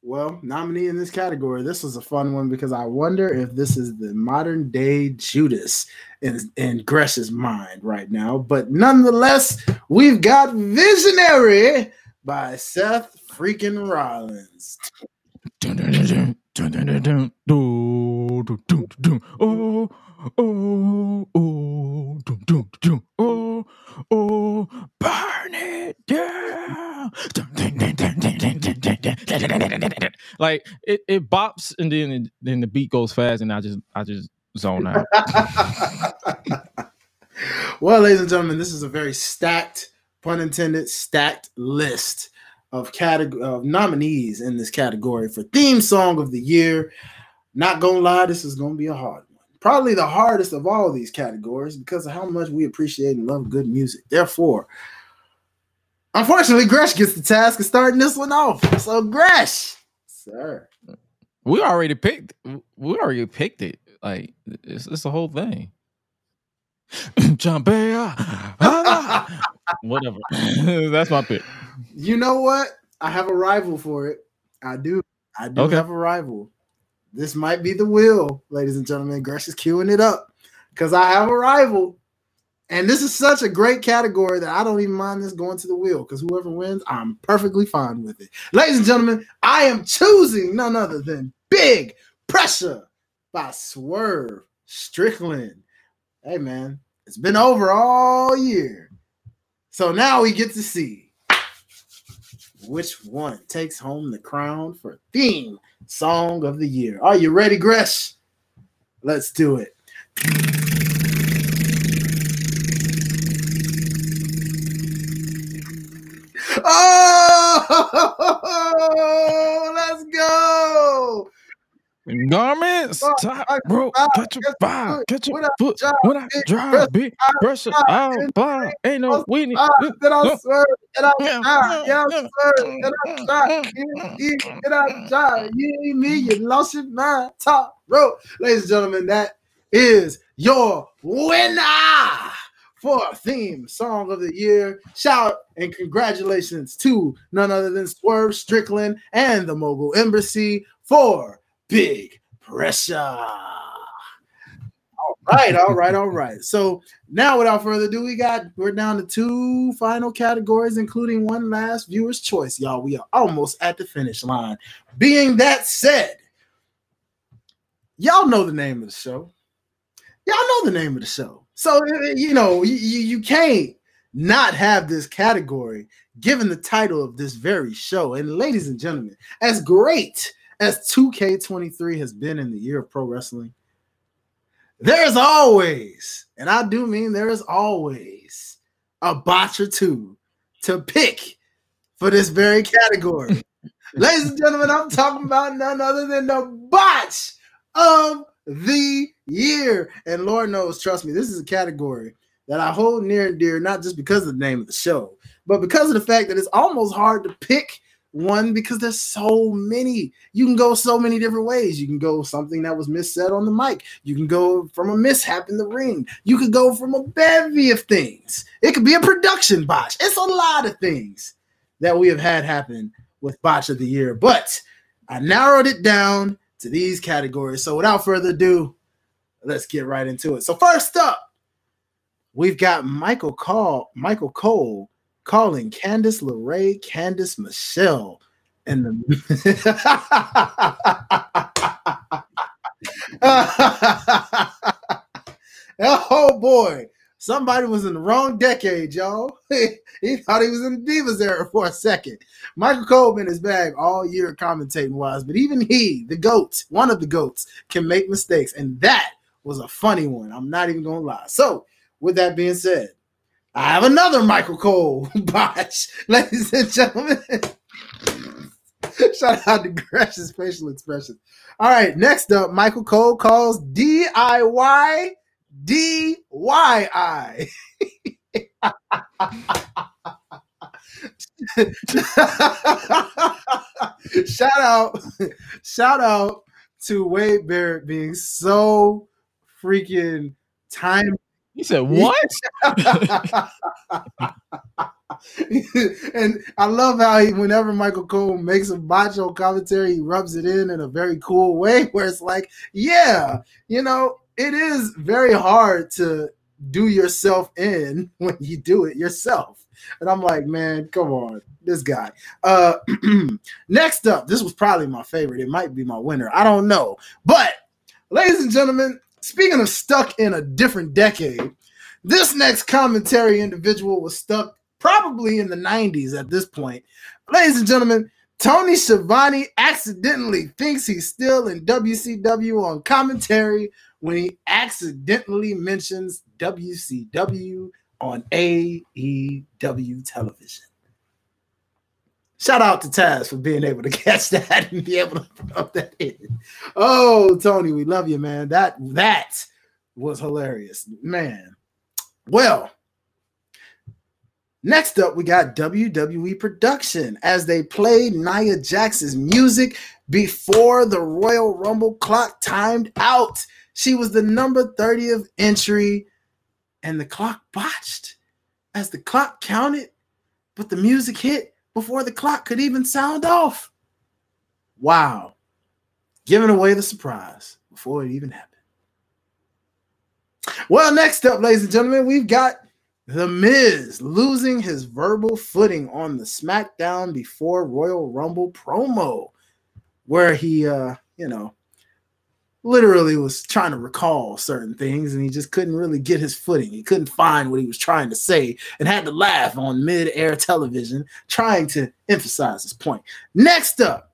well, nominee in this category. This was a fun one because I wonder if this is the modern day Judas in, in Gresh's mind right now. But nonetheless, we've got Visionary by Seth freaking Rollins. Dun, dun, dun, dun, dun, dun, dun, dun, dun, dun, dun. Oh, oh, oh, dun, dun, dun, oh, oh, burn it down. Like it, it bops and then then the beat goes fast and I just I just zone out. well, ladies and gentlemen, this is a very stacked, pun intended, stacked list of category of nominees in this category for theme song of the year. Not gonna lie, this is gonna be a hard one. Probably the hardest of all these categories because of how much we appreciate and love good music. Therefore, unfortunately, Gresh gets the task of starting this one off. So, Gresh, sir. We already picked. We already picked it. Like it's, it's the whole thing. Jump ah, whatever. That's my pick. You know what? I have a rival for it. I do. I do Okay. have a rival. This might be the will, ladies and gentlemen. Gresh is queuing it up because I have a rival. And this is such a great category that I don't even mind this going to the wheel because whoever wins, I'm perfectly fine with it. Ladies and gentlemen, I am choosing none other than Big Pressure by Swerve Strickland. Hey man, it's been over all year. So now we get to see which one takes home the crown for theme song of the year. Are you ready, Gresh? Let's do it. Oh, let's go. Garments, top, bro, catch your vibe, catch your foot, when I drive, big I pressure, out, and ain't no I'll- Ah, then I'll no. swerve, and I'll try, yeah, I'll swerve, and I'll try, you, mm, mm, mm, you, and I'll try, you, me, you lost your mind, top rope. Ladies and gentlemen, that is your winner for theme song of the year. Shout and congratulations to none other than Swerve Strickland and the Mogul Embassy for Big Pressure. All right, all right, all right. So now, without further ado, we got we're down to two final categories, including one last viewer's choice. Y'all, we are almost at the finish line. Being that said, y'all know the name of the show. Y'all know the name of the show. So you know you you can't not have this category given the title of this very show. And ladies and gentlemen, as great as 2K23 has been in the year of pro wrestling, there's always, and I do mean there is always a botch or two to pick for this very category. Ladies and gentlemen, I'm talking about none other than the botch of the year. And Lord knows, trust me, this is a category that I hold near and dear, not just because of the name of the show, but because of the fact that it's almost hard to pick one because there's so many. You can go so many different ways. You can go something that was missaid on the mic. You can go from a mishap in the ring. You could go from a bevy of things. It could be a production botch. It's a lot of things that we have had happen with botch of the year. But I narrowed it down to these categories. So without further ado, let's get right into it. So first up, we've got Michael Call, Michael Cole calling Candice LeRae Candice Michelle. And the oh boy, somebody was in the wrong decade, y'all. he thought he was in the Divas era for a second. Michael Cole been his bag all year commentating wise, but even he, the GOAT, one of the GOATs, can make mistakes. And that was a funny one. I'm not even gonna lie. So, with that being said, I have another Michael Cole botch, ladies and gentlemen. Shout out to Gresh's facial expression. All right, next up, Michael Cole calls DIY DYI. shout out, shout out to Wade Barrett being so freaking time He said, "What?" and I love how he, whenever Michael Cole makes a macho commentary, he rubs it in in a very cool way, where it's like, yeah, you know, it is very hard to do yourself in when you do it yourself. And I'm like, man, come on, this guy. Uh, next up, this was probably my favorite. It might be my winner. I don't know, but ladies and gentlemen, speaking of stuck in a different decade, this next commentary individual was stuck probably in the 90s at this point. Ladies and gentlemen, Tony Schiavone accidentally thinks he's still in WCW on commentary when he accidentally mentions WCW on AEW television. Shout out to Taz for being able to catch that and be able to throw that in. Oh, Tony, we love you, man. That that was hilarious, man. Well, next up, we got WWE production as they played Nia Jax's music before the Royal Rumble clock timed out. She was the number 30th entry, and the clock botched as the clock counted, but the music hit before the clock could even sound off. Wow. Giving away the surprise before it even happened. Well, next up, ladies and gentlemen, we've got The Miz losing his verbal footing on the SmackDown before Royal Rumble promo, where he, uh, you know, literally was trying to recall certain things and he just couldn't really get his footing. He couldn't find what he was trying to say and had to laugh on mid-air television trying to emphasize his point. Next up,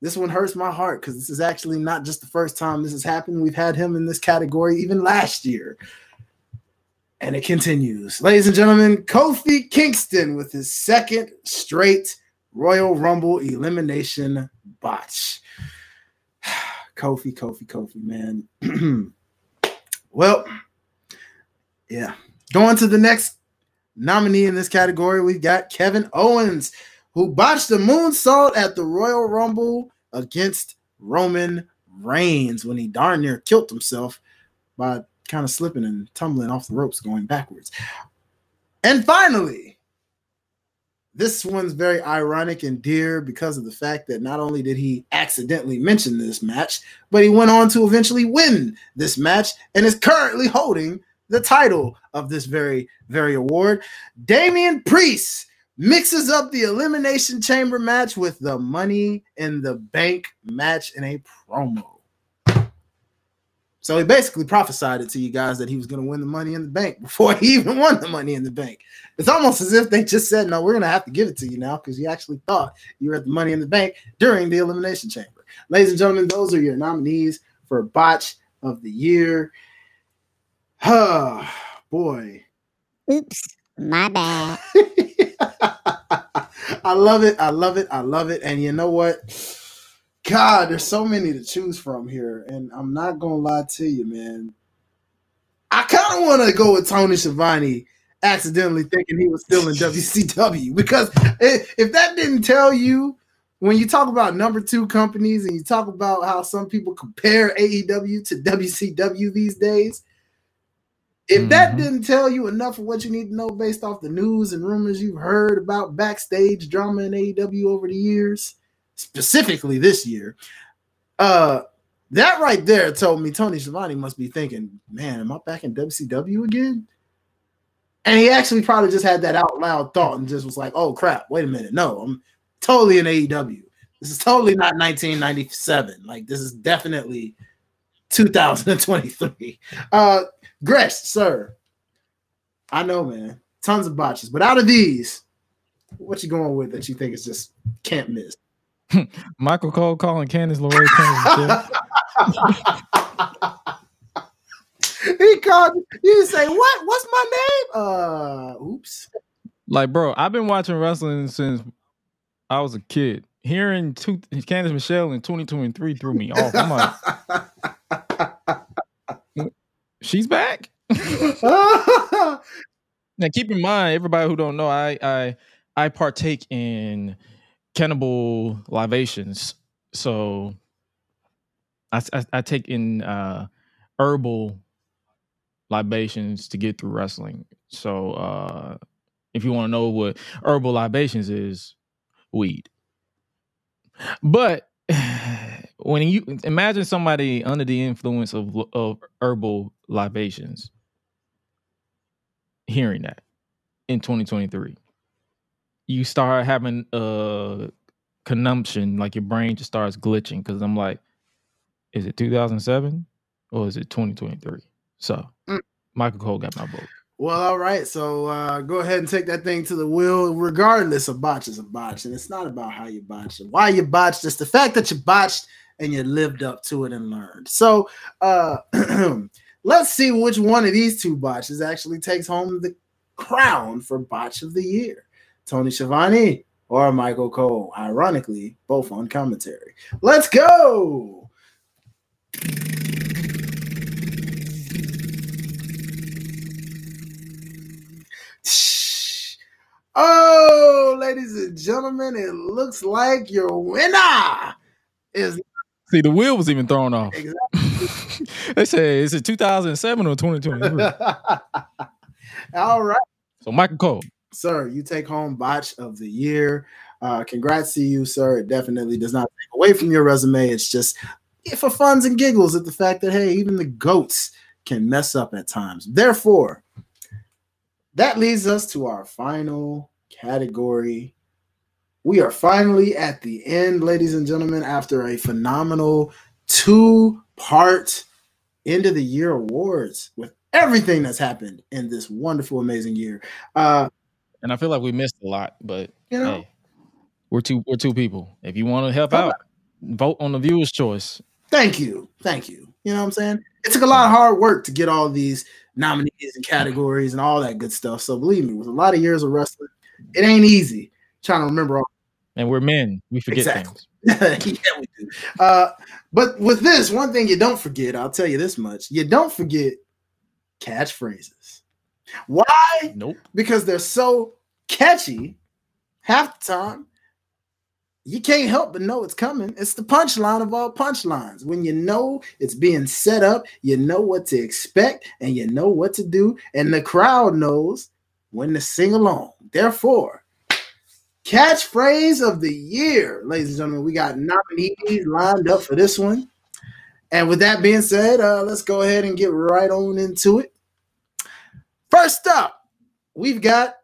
this one hurts my heart because this is actually not just the first time this has happened. We've had him in this category even last year. And it continues. Ladies and gentlemen, Kofi Kingston with his second straight Royal Rumble elimination botch. Kofi, Kofi, Kofi, man. well, yeah. Going to the next nominee in this category, we've got Kevin Owens, who botched the moonsault at the Royal Rumble against Roman Reigns when he darn near killed himself by kind of slipping and tumbling off the ropes going backwards. And finally, this one's very ironic and dear because of the fact that not only did he accidentally mention this match, but he went on to eventually win this match and is currently holding the title of this very, very award. Damian Priest mixes up the Elimination Chamber match with the Money in the Bank match in a promo. So he basically prophesied it to you guys that he was going to win the money in the bank before he even won the money in the bank. It's almost as if they just said, "No, we're going to have to give it to you now because you actually thought you were at the money in the bank during the elimination chamber." Ladies and gentlemen, those are your nominees for botch of the year. Oh, boy. Oops, my bad. I love it. I love it. I love it. And you know what? God, there's so many to choose from here, and I'm not gonna lie to you, man. I kind of want to go with Tony Schiavone accidentally thinking he was still in WCW because if, if that didn't tell you when you talk about number two companies and you talk about how some people compare AEW to WCW these days, if mm-hmm. that didn't tell you enough of what you need to know based off the news and rumors you've heard about backstage drama in AEW over the years, specifically this year, uh, that right there told me Tony Schiavone must be thinking, man, am I back in WCW again? And he actually probably just had that out loud thought and just was like, oh crap, wait a minute. No, I'm totally in AEW. This is totally not 1997. Like, this is definitely 2023. Uh Gresh, sir. I know, man. Tons of botches. But out of these, what you going with that you think is just can't miss? Michael Cole calling Candice LeRae he called you say what? What's my name? Uh oops. Like, bro, I've been watching wrestling since I was a kid. Hearing two, Candice Michelle in 2023 threw me off. I'm like, she's back. now, keep in mind, everybody who don't know, I I I partake in cannibal libations. So I, I, I take in uh, herbal libations to get through wrestling. So uh, if you want to know what herbal libations is, weed. But when you imagine somebody under the influence of of herbal libations hearing that in 2023 you start having a consumption, like your brain just starts glitching. Because I'm like, is it 2007 or is it 2023? So mm. Michael Cole got my vote. Well, all right. So uh, go ahead and take that thing to the wheel, regardless of botch is a botch. And it's not about how you botched it, why you botched. It's the fact that you botched and you lived up to it and learned. So uh, let's see which one of these two botches actually takes home the crown for botch of the year. Tony Schiavone or Michael Cole. Ironically, both on commentary. Let's go. Oh, ladies and gentlemen, it looks like your winner is. See, the wheel was even thrown off. Exactly. they say, is it 2007 or 2020? All right. So, Michael Cole sir, you take home botch of the year. Uh, congrats to you, sir. It definitely does not take away from your resume. It's just for funs and giggles at the fact that hey, even the goats can mess up at times. Therefore, that leads us to our final category. We are finally at the end, ladies and gentlemen, after a phenomenal two part end of the year awards with everything that's happened in this wonderful, amazing year. Uh, and I feel like we missed a lot, but you know, hey, we're two we're two people. If you want to help out, vote on the viewer's choice. Thank you, thank you. You know what I'm saying? It took a lot of hard work to get all these nominees and categories and all that good stuff. So believe me, with a lot of years of wrestling, it ain't easy trying to remember all. And we're men; we forget Exactly. things. yeah, we do. Uh, but with this, one thing you don't forget, I'll tell you this much: you don't forget catchphrases. Why? Nope. Because they're so catchy. Half the time, you can't help but know it's coming. It's the punchline of all punchlines. When you know it's being set up, you know what to expect, and you know what to do, and the crowd knows when to sing along. Therefore, catchphrase of the year, ladies and gentlemen, we got nominees lined up for this one. And with that being said, uh, let's go ahead and get right on into it. First up, we've got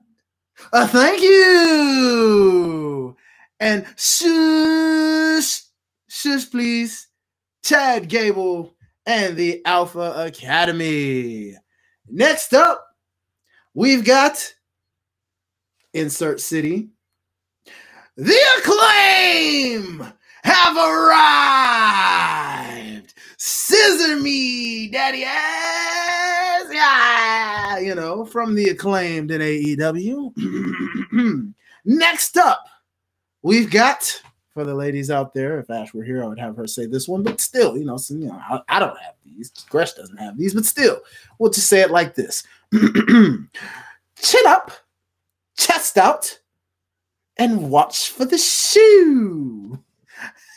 a thank you and shush, shush, please, Chad Gable and the Alpha Academy. Next up, we've got insert city. The acclaim have arrived. Scissor me, daddy ass. Yeah, you know, from the acclaimed in AEW. Next up, we've got for the ladies out there. If Ash were here, I would have her say this one, but still, you know, so, you know, I, I don't have these. Gresh doesn't have these, but still, we'll just say it like this: chin up, chest out, and watch for the shoe.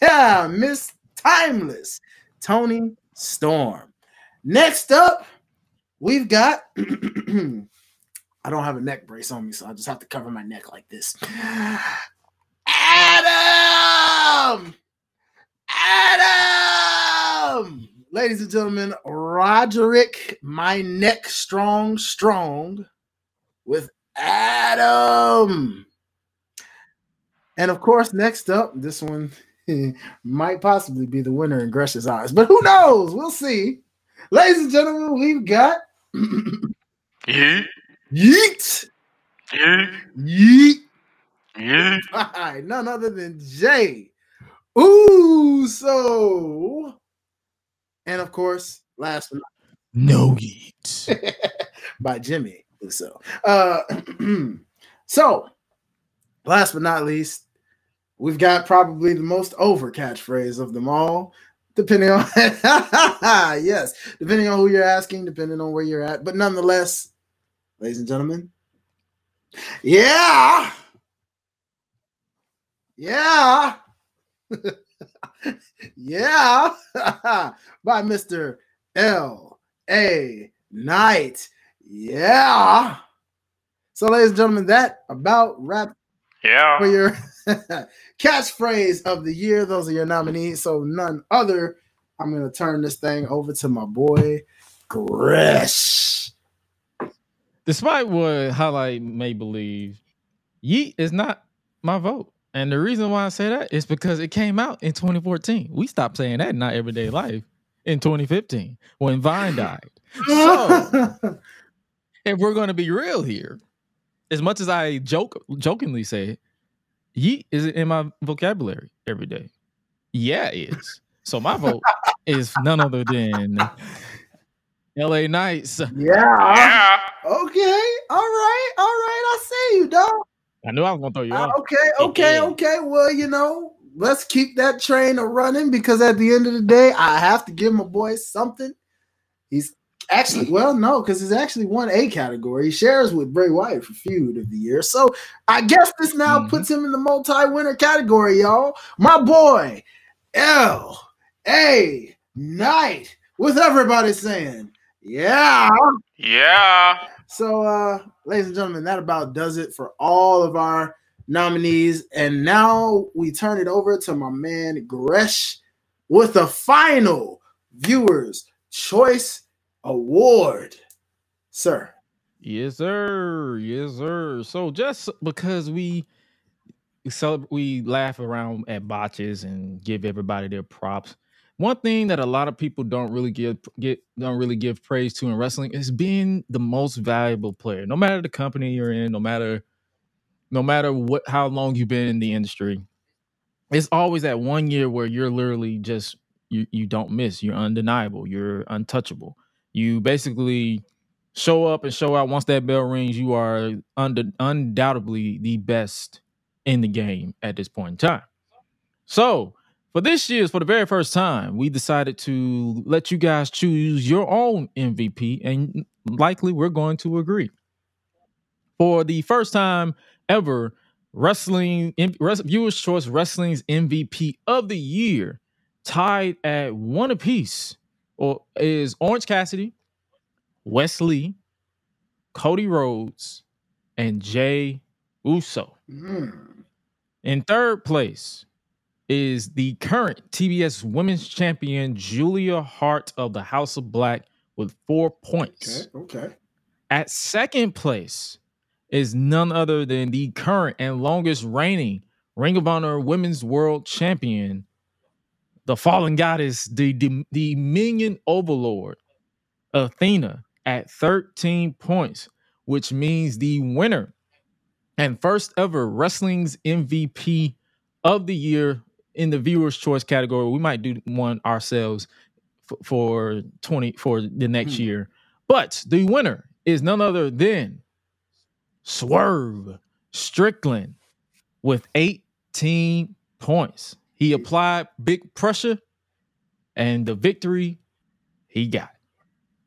Yeah, Miss Timeless, Toni Storm. Next up, we've got. I don't have a neck brace on me, so I just have to cover my neck like this. Adam! Adam! Ladies and gentlemen, Roderick, my neck strong, strong with Adam. And of course, next up, this one might possibly be the winner in Gresh's eyes, but who knows? We'll see. Ladies and gentlemen, we've got Yeet, Yeet. yeet, Yeet. yeet. by none other than Jey Uso. And of course, last but No eat. not by Jimmy Uso. Uh, so, last but not least, we've got probably the most over catchphrase of them all. Depending on yes, depending on who you're asking, depending on where you're at, but nonetheless, ladies and gentlemen, yeah, yeah, yeah, by Mr. L. A. Knight. Yeah. So, ladies and gentlemen, that about wraps for your catchphrase of the year. Those are your nominees. So, none other. I'm going to turn this thing over to my boy, Gresh. Despite what Hi-Lite may believe, Yeet is not my vote. And the reason why I say that is because it came out in 2014. We stopped saying that in not everyday life in 2015 when Vine died. So if we're going to be real here, as much as I joke jokingly say, yeet is in my vocabulary every day. Yeah, it is. So my vote is none other than LA Knights. yeah. Yeah. Okay. All right. All right. I see you, dog. I knew I was going to throw you Uh, off. okay, okay, Yeah. okay. Well, you know, let's keep that train a running because at the end of the day, I have to give my boy something. He's actually well, no, because it's actually one a category. He shares with Bray Wyatt for feud of the year. So I guess this now Mhm. puts him in the multi-winner category, y'all. My boy, L A Knight, with everybody saying, yeah. Yeah. So, uh, ladies and gentlemen, that about does it for all of our nominees. And now we turn it over to my man Gresh with the final viewers' choice award. Sir. Yes, sir. Yes, sir. So just because we celebrate, we laugh around at botches and give everybody their props. one thing that a lot of people don't really give get don't really give praise to in wrestling is being the most valuable player. No matter the company you're in, no matter no matter what how long you've been in the industry, it's always that one year where you're literally just you you don't miss. You're undeniable. You're untouchable. You basically show up and show out once that bell rings. You are und- undoubtedly the best in the game at this point in time. So for this year's, for the very first time, we decided to let you guys choose your own MVP, and likely we're going to agree. For the first time ever, wrestling in- Res- viewers' choice wrestling's MVP of the year, tied at one apiece, or is Orange Cassidy, Wes Lee, Cody Rhodes, and Jey Uso. Mm. In third place is the current TBS Women's Champion Julia Hart of the House of Black with four points. Okay, okay. At second place is none other than the current and longest reigning Ring of Honor Women's World Champion, the fallen goddess, the, the, the minion overlord, Athena, at 13 points, which means the winner and first ever wrestling's MVP of the year in the viewers' choice category. We might do one ourselves f- for 20 for the next Hmm. year. But the winner is none other than Swerve Strickland with 18 points. He applied big pressure and the victory he got.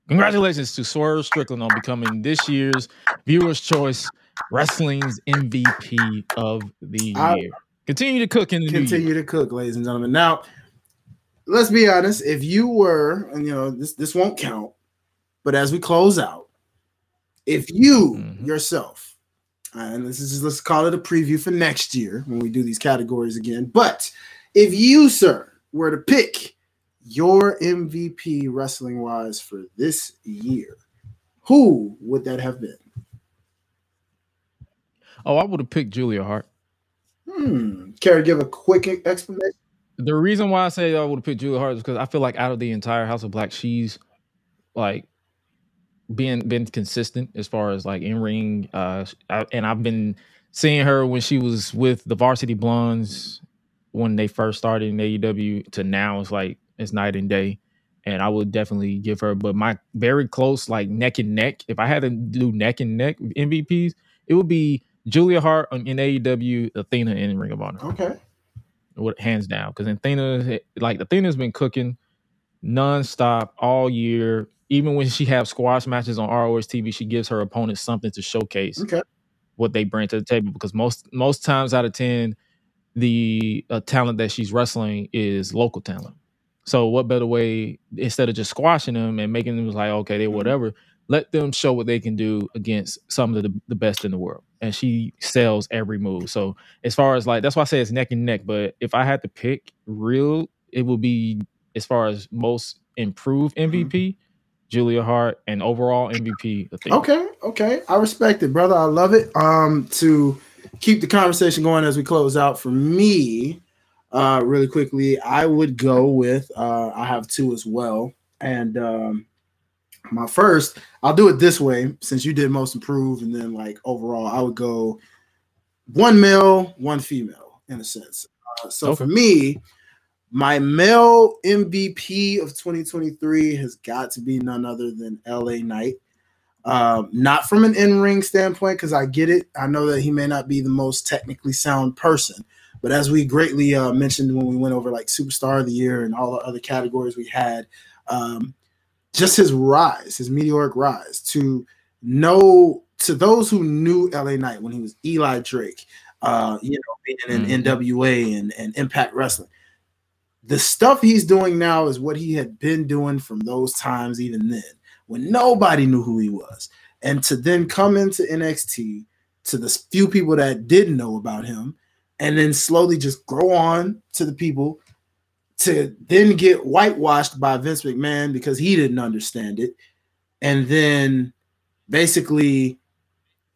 Congratulations to Swerve Strickland on becoming this year's Viewers' Choice Wrestling's MVP of the I- year. Continue to cook in the. Continue to cook, ladies and gentlemen. Now, let's be honest. If you were, and you know, this this won't count, but as we close out, if you Mhm. yourself, and this is let's call it a preview for next year when we do these categories again. But if you, sir, were to pick your MVP wrestling wise for this year, who would that have been? Oh, I would have picked Julia Hart. Hmm. Care to give a quick explanation? The reason why I say I would have picked Julia Hart is because I feel like out of the entire House of Black, she's like being been consistent as far as like in ring. Uh, I, and I've been seeing her when she was with the Varsity Blondes when they first started in AEW to now. It's like it's night and day. And I would definitely give her, but my very close, like neck and neck. If I had to do neck and neck MVPs, it would be Julia Hart in AEW, Athena in Ring of Honor Okay. what hands down because Athena like Athena's been cooking nonstop all year. Even when she have squash matches on ROH TV, she gives her opponents something to showcase Okay. what they bring to the table. Because most most times out of ten, the uh, talent that she's wrestling is local talent. So what better way instead of just squashing them and making them like okay they Mhm. whatever, let them show what they can do against some of the, the best in the world. And she sells every move. So as far as like that's why I say it's neck and neck. But if I had to pick real, it would be as far as most improved MVP, Julia Hart, and overall MVP. Athena. Okay, okay. I respect it, brother. I love it. Um, to keep the conversation going as we close out, for me, uh, really quickly, I would go with uh I have two as well. And um my first, I'll do it this way since you did most improved, and then like overall, I would go one male, one female in a sense. Uh, so for me, my male MVP of 2023 has got to be none other than LA Knight. Um, not from an in-ring standpoint, because I get it. I know that he may not be the most technically sound person, but as we greatly uh, mentioned when we went over like Superstar of the Year and all the other categories we had, um, just his rise, his meteoric rise to know to those who knew LA Knight when he was Eli Drake, uh, you know, being in Mhm. NWA and, and Impact Wrestling. The stuff he's doing now is what he had been doing from those times, even then, when nobody knew who he was. And to then come into NXT to the few people that didn't know about him, and then slowly just grow on to the people to then get whitewashed by Vince McMahon because he didn't understand it. And then basically,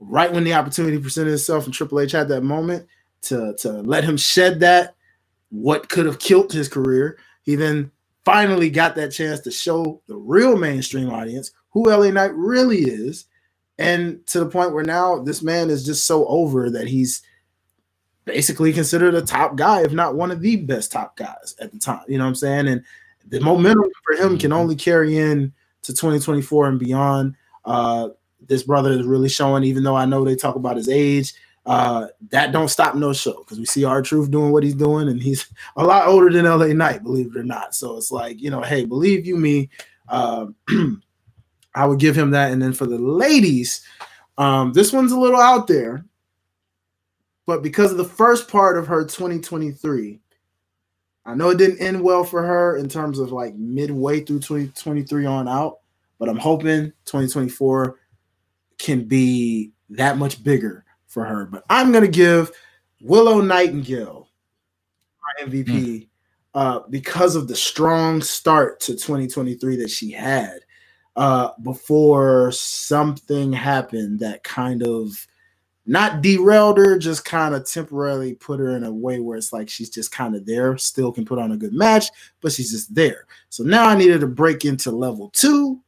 right when the opportunity presented itself and Triple H had that moment to, to let him shed that, what could have killed his career, he then finally got that chance to show the real mainstream audience who LA Knight really is. And to the point where now this man is just so over that he's basically considered a top guy, if not one of the best top guys at the time. You know what I'm saying? And the momentum for him can only carry in to 2024 and beyond. Uh, this brother is really showing, even though I know they talk about his age, uh, that don't stop no show because we see R-Truth doing what he's doing, and he's a lot older than LA Knight, believe it or not. So it's like, you know, hey, believe you me, uh, I would give him that. And then for the ladies, um, this one's a little out there, but because of the first part of her 2023, I know it didn't end well for her in terms of like midway through 2023 on out, but I'm hoping 2024 can be that much bigger for her. But I'm gonna give Willow Nightingale my MVP mm. uh, because of the strong start to 2023 that she had uh, before something happened that kind of not derailed her, just kind of temporarily put her in a way where it's like she's just kind of there, still can put on a good match, but she's just there. So now I needed to break into level two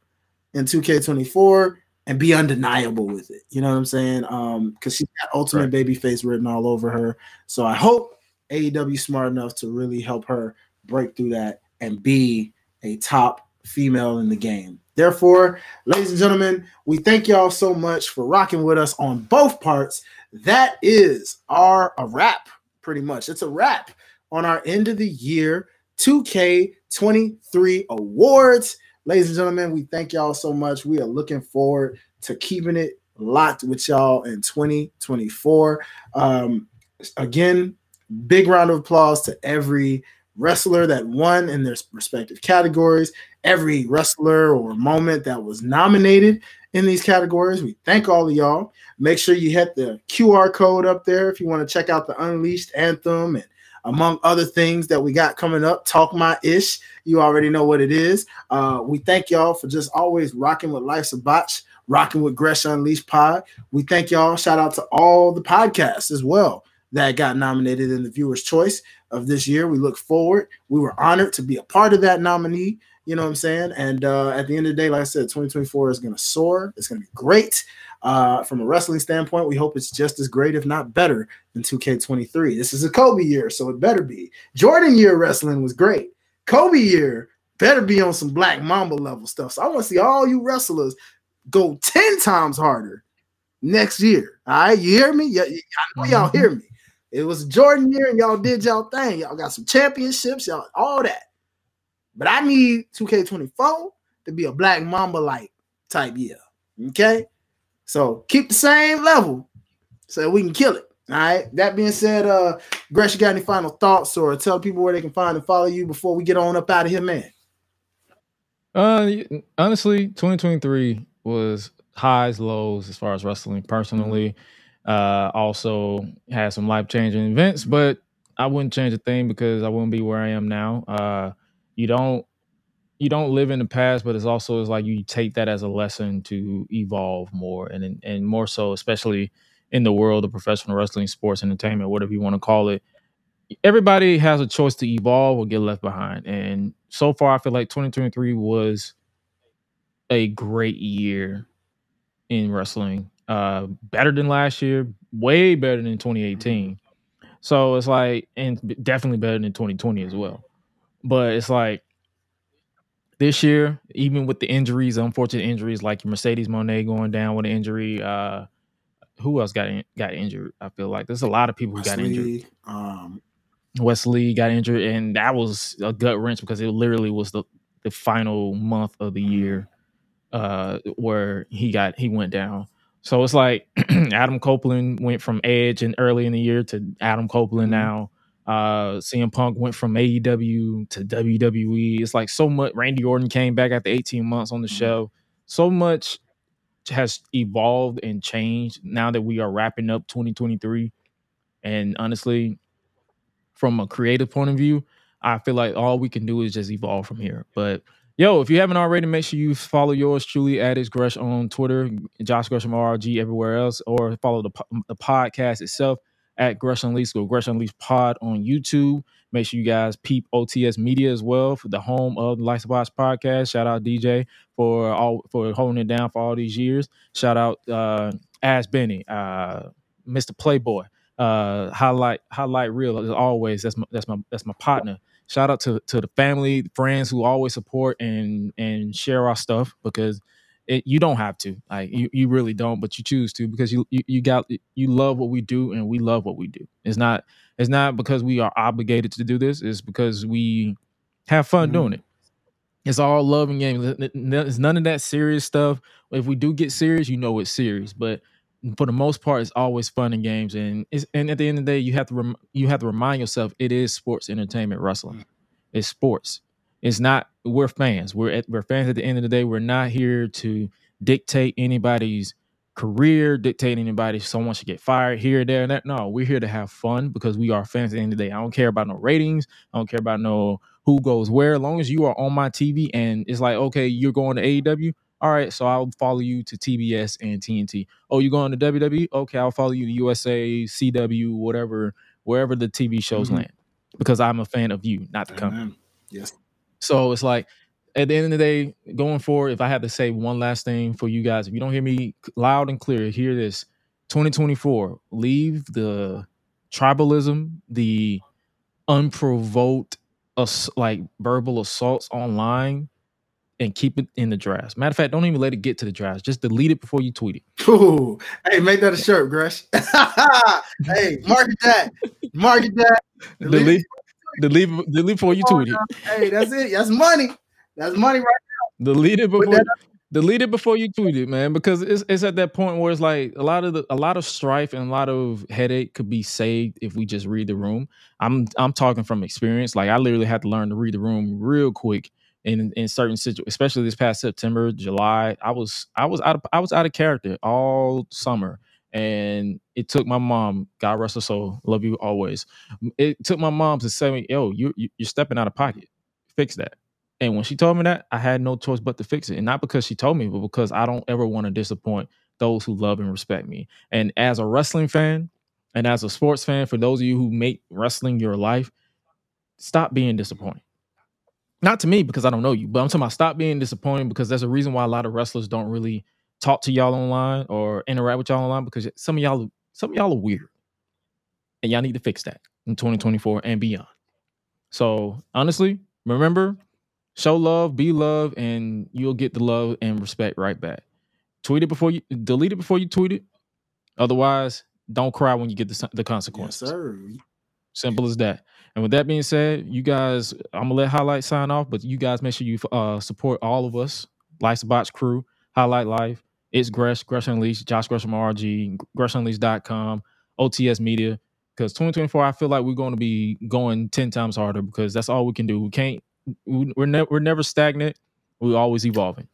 in 2K24 and be undeniable with it. You know what I'm saying? Um, because she's got ultimate right. baby face written all over her. So I hope AEW smart enough to really help her break through that and be a top female in the game. Therefore, ladies and gentlemen, we thank y'all so much for rocking with us on both parts. That is our a wrap, pretty much. It's a wrap on our end of the year 2K23 awards. Ladies and gentlemen, we thank y'all so much. We are looking forward to keeping it locked with y'all in 2024. Um, again, big round of applause to every wrestler that won in their respective categories, every wrestler or moment that was nominated in these categories. We thank all of y'all. Make sure you hit the QR code up there if you want to check out the Unleashed Anthem and among other things that we got coming up. Talk my ish. You already know what it is. Uh, we thank y'all for just always rocking with Life's a Botch, rocking with Gresh Unleashed Pod. We thank y'all. Shout out to all the podcasts as well that got nominated in the viewer's choice of this year. We look forward. We were honored to be a part of that nominee. You know what I'm saying? And uh, at the end of the day, like I said, 2024 is going to soar. It's going to be great. Uh, from a wrestling standpoint, we hope it's just as great, if not better, than 2K23. This is a Kobe year, so it better be. Jordan year wrestling was great. Kobe year better be on some Black Mamba level stuff. So I want to see all you wrestlers go 10 times harder next year. All right, you hear me? Yeah, I know y'all hear me. It was Jordan year, and y'all did y'all thing. Y'all got some championships, y'all all that. But I need 2K24 to be a Black Mamba like type year. Okay. So keep the same level so we can kill it. All right. That being said, uh, Gresh, you got any final thoughts or tell people where they can find and follow you before we get on up out of here, man? Uh, honestly, 2023 was highs, lows as far as wrestling personally. Uh, also had some life changing events, but I wouldn't change a thing because I wouldn't be where I am now. Uh, you don't you don't live in the past, but it's also it's like you take that as a lesson to evolve more and and more so, especially in the world of professional wrestling, sports, entertainment, whatever you want to call it. Everybody has a choice to evolve or get left behind. And so far, I feel like 2023 was a great year in wrestling. Uh, better than last year, way better than 2018. So it's like, and definitely better than 2020 as well. But it's like this year, even with the injuries, unfortunate injuries like Mercedes Moné going down with an injury. Uh, who else got in, got injured? I feel like there's a lot of people who got injured. Um, Wes Lee got injured, and that was a gut wrench because it literally was the the final month of the year uh, where he got he went down. So it's like Adam Copeland went from Edge and early in the year to Adam Copeland mm-hmm. now. Uh, CM Punk went from AEW to WWE. It's like so much. Randy Orton came back after 18 months on the mm-hmm. show. So much has evolved and changed now that we are wrapping up 2023. And honestly, from a creative point of view, I feel like all we can do is just evolve from here. But yo, if you haven't already, make sure you follow yours truly at is Gresh on Twitter, Josh Gresham RG everywhere else, or follow the the podcast itself at Gresh Unleashed or Gresh Unleashed Pod on YouTube. Make sure you guys peep OTS Media as well for the home of the Lights of Botch podcast. Shout out DJ for all for holding it down for all these years. Shout out uh Ash Benny, uh Mr. Playboy, uh highlight Hi-Lite Real as always. That's my that's my that's my partner. Shout out to to the family, friends who always support and and share our stuff because it, you don't have to. Like you, you really don't but you choose to because you, you you got you love what we do and we love what we do. It's not it's not because we are obligated to do this. It's because we have fun Mhm. doing it. It's all love and games. It's none of that serious stuff. If we do get serious you know it's serious but for the most part it's always fun and games. And it's, and at the end of the day you have to rem- you have to remind yourself it is sports entertainment wrestling. It's sports it's not we're fans. We're at, we're fans at the end of the day. We're not here to dictate anybody's career dictate anybody. Someone should get fired here there and that no we're here to have fun because we are fans at the end of the day. I don't care about no ratings. I don't care about no who goes where. As long as you are on my tv and it's like okay you're going to aew all right so i'll follow you to tbs and tnt oh you're going to wwe okay i'll follow you to usa cw whatever wherever the tv shows Mhm. land because i'm a fan of you not the company. Yes. So it's like at the end of the day, going forward, if I have to say one last thing for you guys, if you don't hear me loud and clear, hear this. 2024, leave the tribalism, the unprovoked ass- like verbal assaults online and keep it in the drafts. Matter of fact, don't even let it get to the drafts. Just delete it before you tweet it. Ooh. Hey, make that a shirt, Gresh. hey, market that. Market that. Delete Delete, delete, delete before you tweet it. Hey, that's it. That's money. That's money right now. Delete it before that delete it before you tweet it, man. Because it's it's at that point where it's like a lot of the a lot of strife and a lot of headache could be saved if we just read the room. I'm I'm talking from experience. Like I literally had to learn to read the room real quick in in certain situations, especially this past September, July. I was I was out of I was out of character all summer. And it took my mom, God rest her soul, love you always. It took my mom to say, me, "Yo, you you- you're stepping out of pocket. Fix that." And when she told me that, I had no choice but to fix it. And not because she told me, but because I don't ever want to disappoint those who love and respect me. And as a wrestling fan and as a sports fan, for those of you who make wrestling your life, stop being disappointed. Not to me because I don't know you, but I'm talking about stop being disappointed because there's a reason why a lot of wrestlers don't really talk to y'all online or interact with y'all online because some of y'all some of y'all are weird. And y'all need to fix that in 2024 and beyond. So honestly, remember, show love, be love, and you'll get the love and respect right back. Tweet it before you delete it before you tweet it. Otherwise, don't cry when you get the, the Yes, consequences. sir. Simple as that. And with that being said, you guys, I'm gonna let Hi-Lite sign off, but you guys make sure you uh, support all of us, Life's a Botch crew, Hi-Lite Life. It's Gresh, Gresh Unleashed, Josh Gresham RG, GreshUnleashed.com, OTS Media. Because 2024, I feel like we're going to be going 10 times harder because that's all we can do. We can't, we- we're, ne- we're never stagnant. We're always evolving.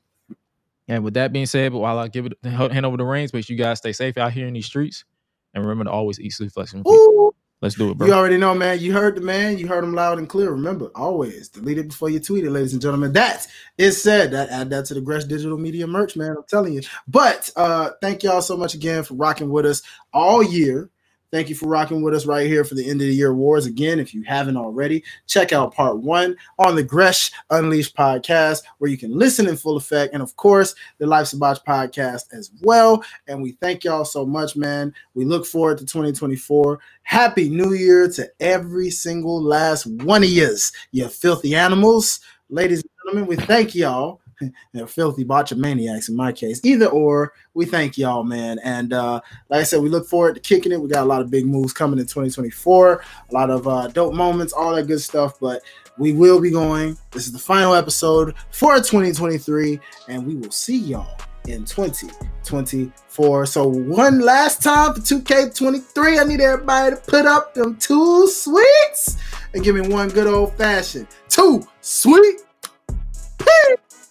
And with that being said, but while I give it hand over the reins, sure you guys stay safe out here in these streets. And remember to always eat sleep flexing. Ooh. Let's do it, bro. You already know, man. You heard the man. You heard him loud and clear. Remember, always delete it before you tweet it, ladies and gentlemen. That is said. That add that to the Gresh Digital Media merch, man. I'm telling you. But uh, thank y'all so much again for rocking with us all year. Thank you for rocking with us right here for the end of the year awards. Again, if you haven't already, check out part one on the Gresh Unleashed podcast, where you can listen in full effect, and of course, the Life's a Botch podcast as well. And we thank y'all so much, man. We look forward to 2024. Happy New Year to every single last one of yous, you filthy animals. Ladies and gentlemen, we thank y'all. They're filthy botchamaniacs in my case. Either or, we thank y'all, man. And uh, like I said, we look forward to kicking it. We got a lot of big moves coming in 2024, a lot of uh, dope moments, all that good stuff. But we will be going. This is the final episode for 2023, and we will see y'all in 2024. So one last time for 2K23, I need everybody to put up them two sweets and give me one good old fashioned two sweet.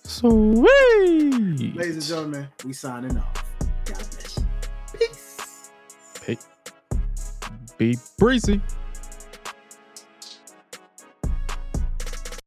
Sweet. Ladies and gentlemen, we signing off. God bless you. Peace. Be breezy.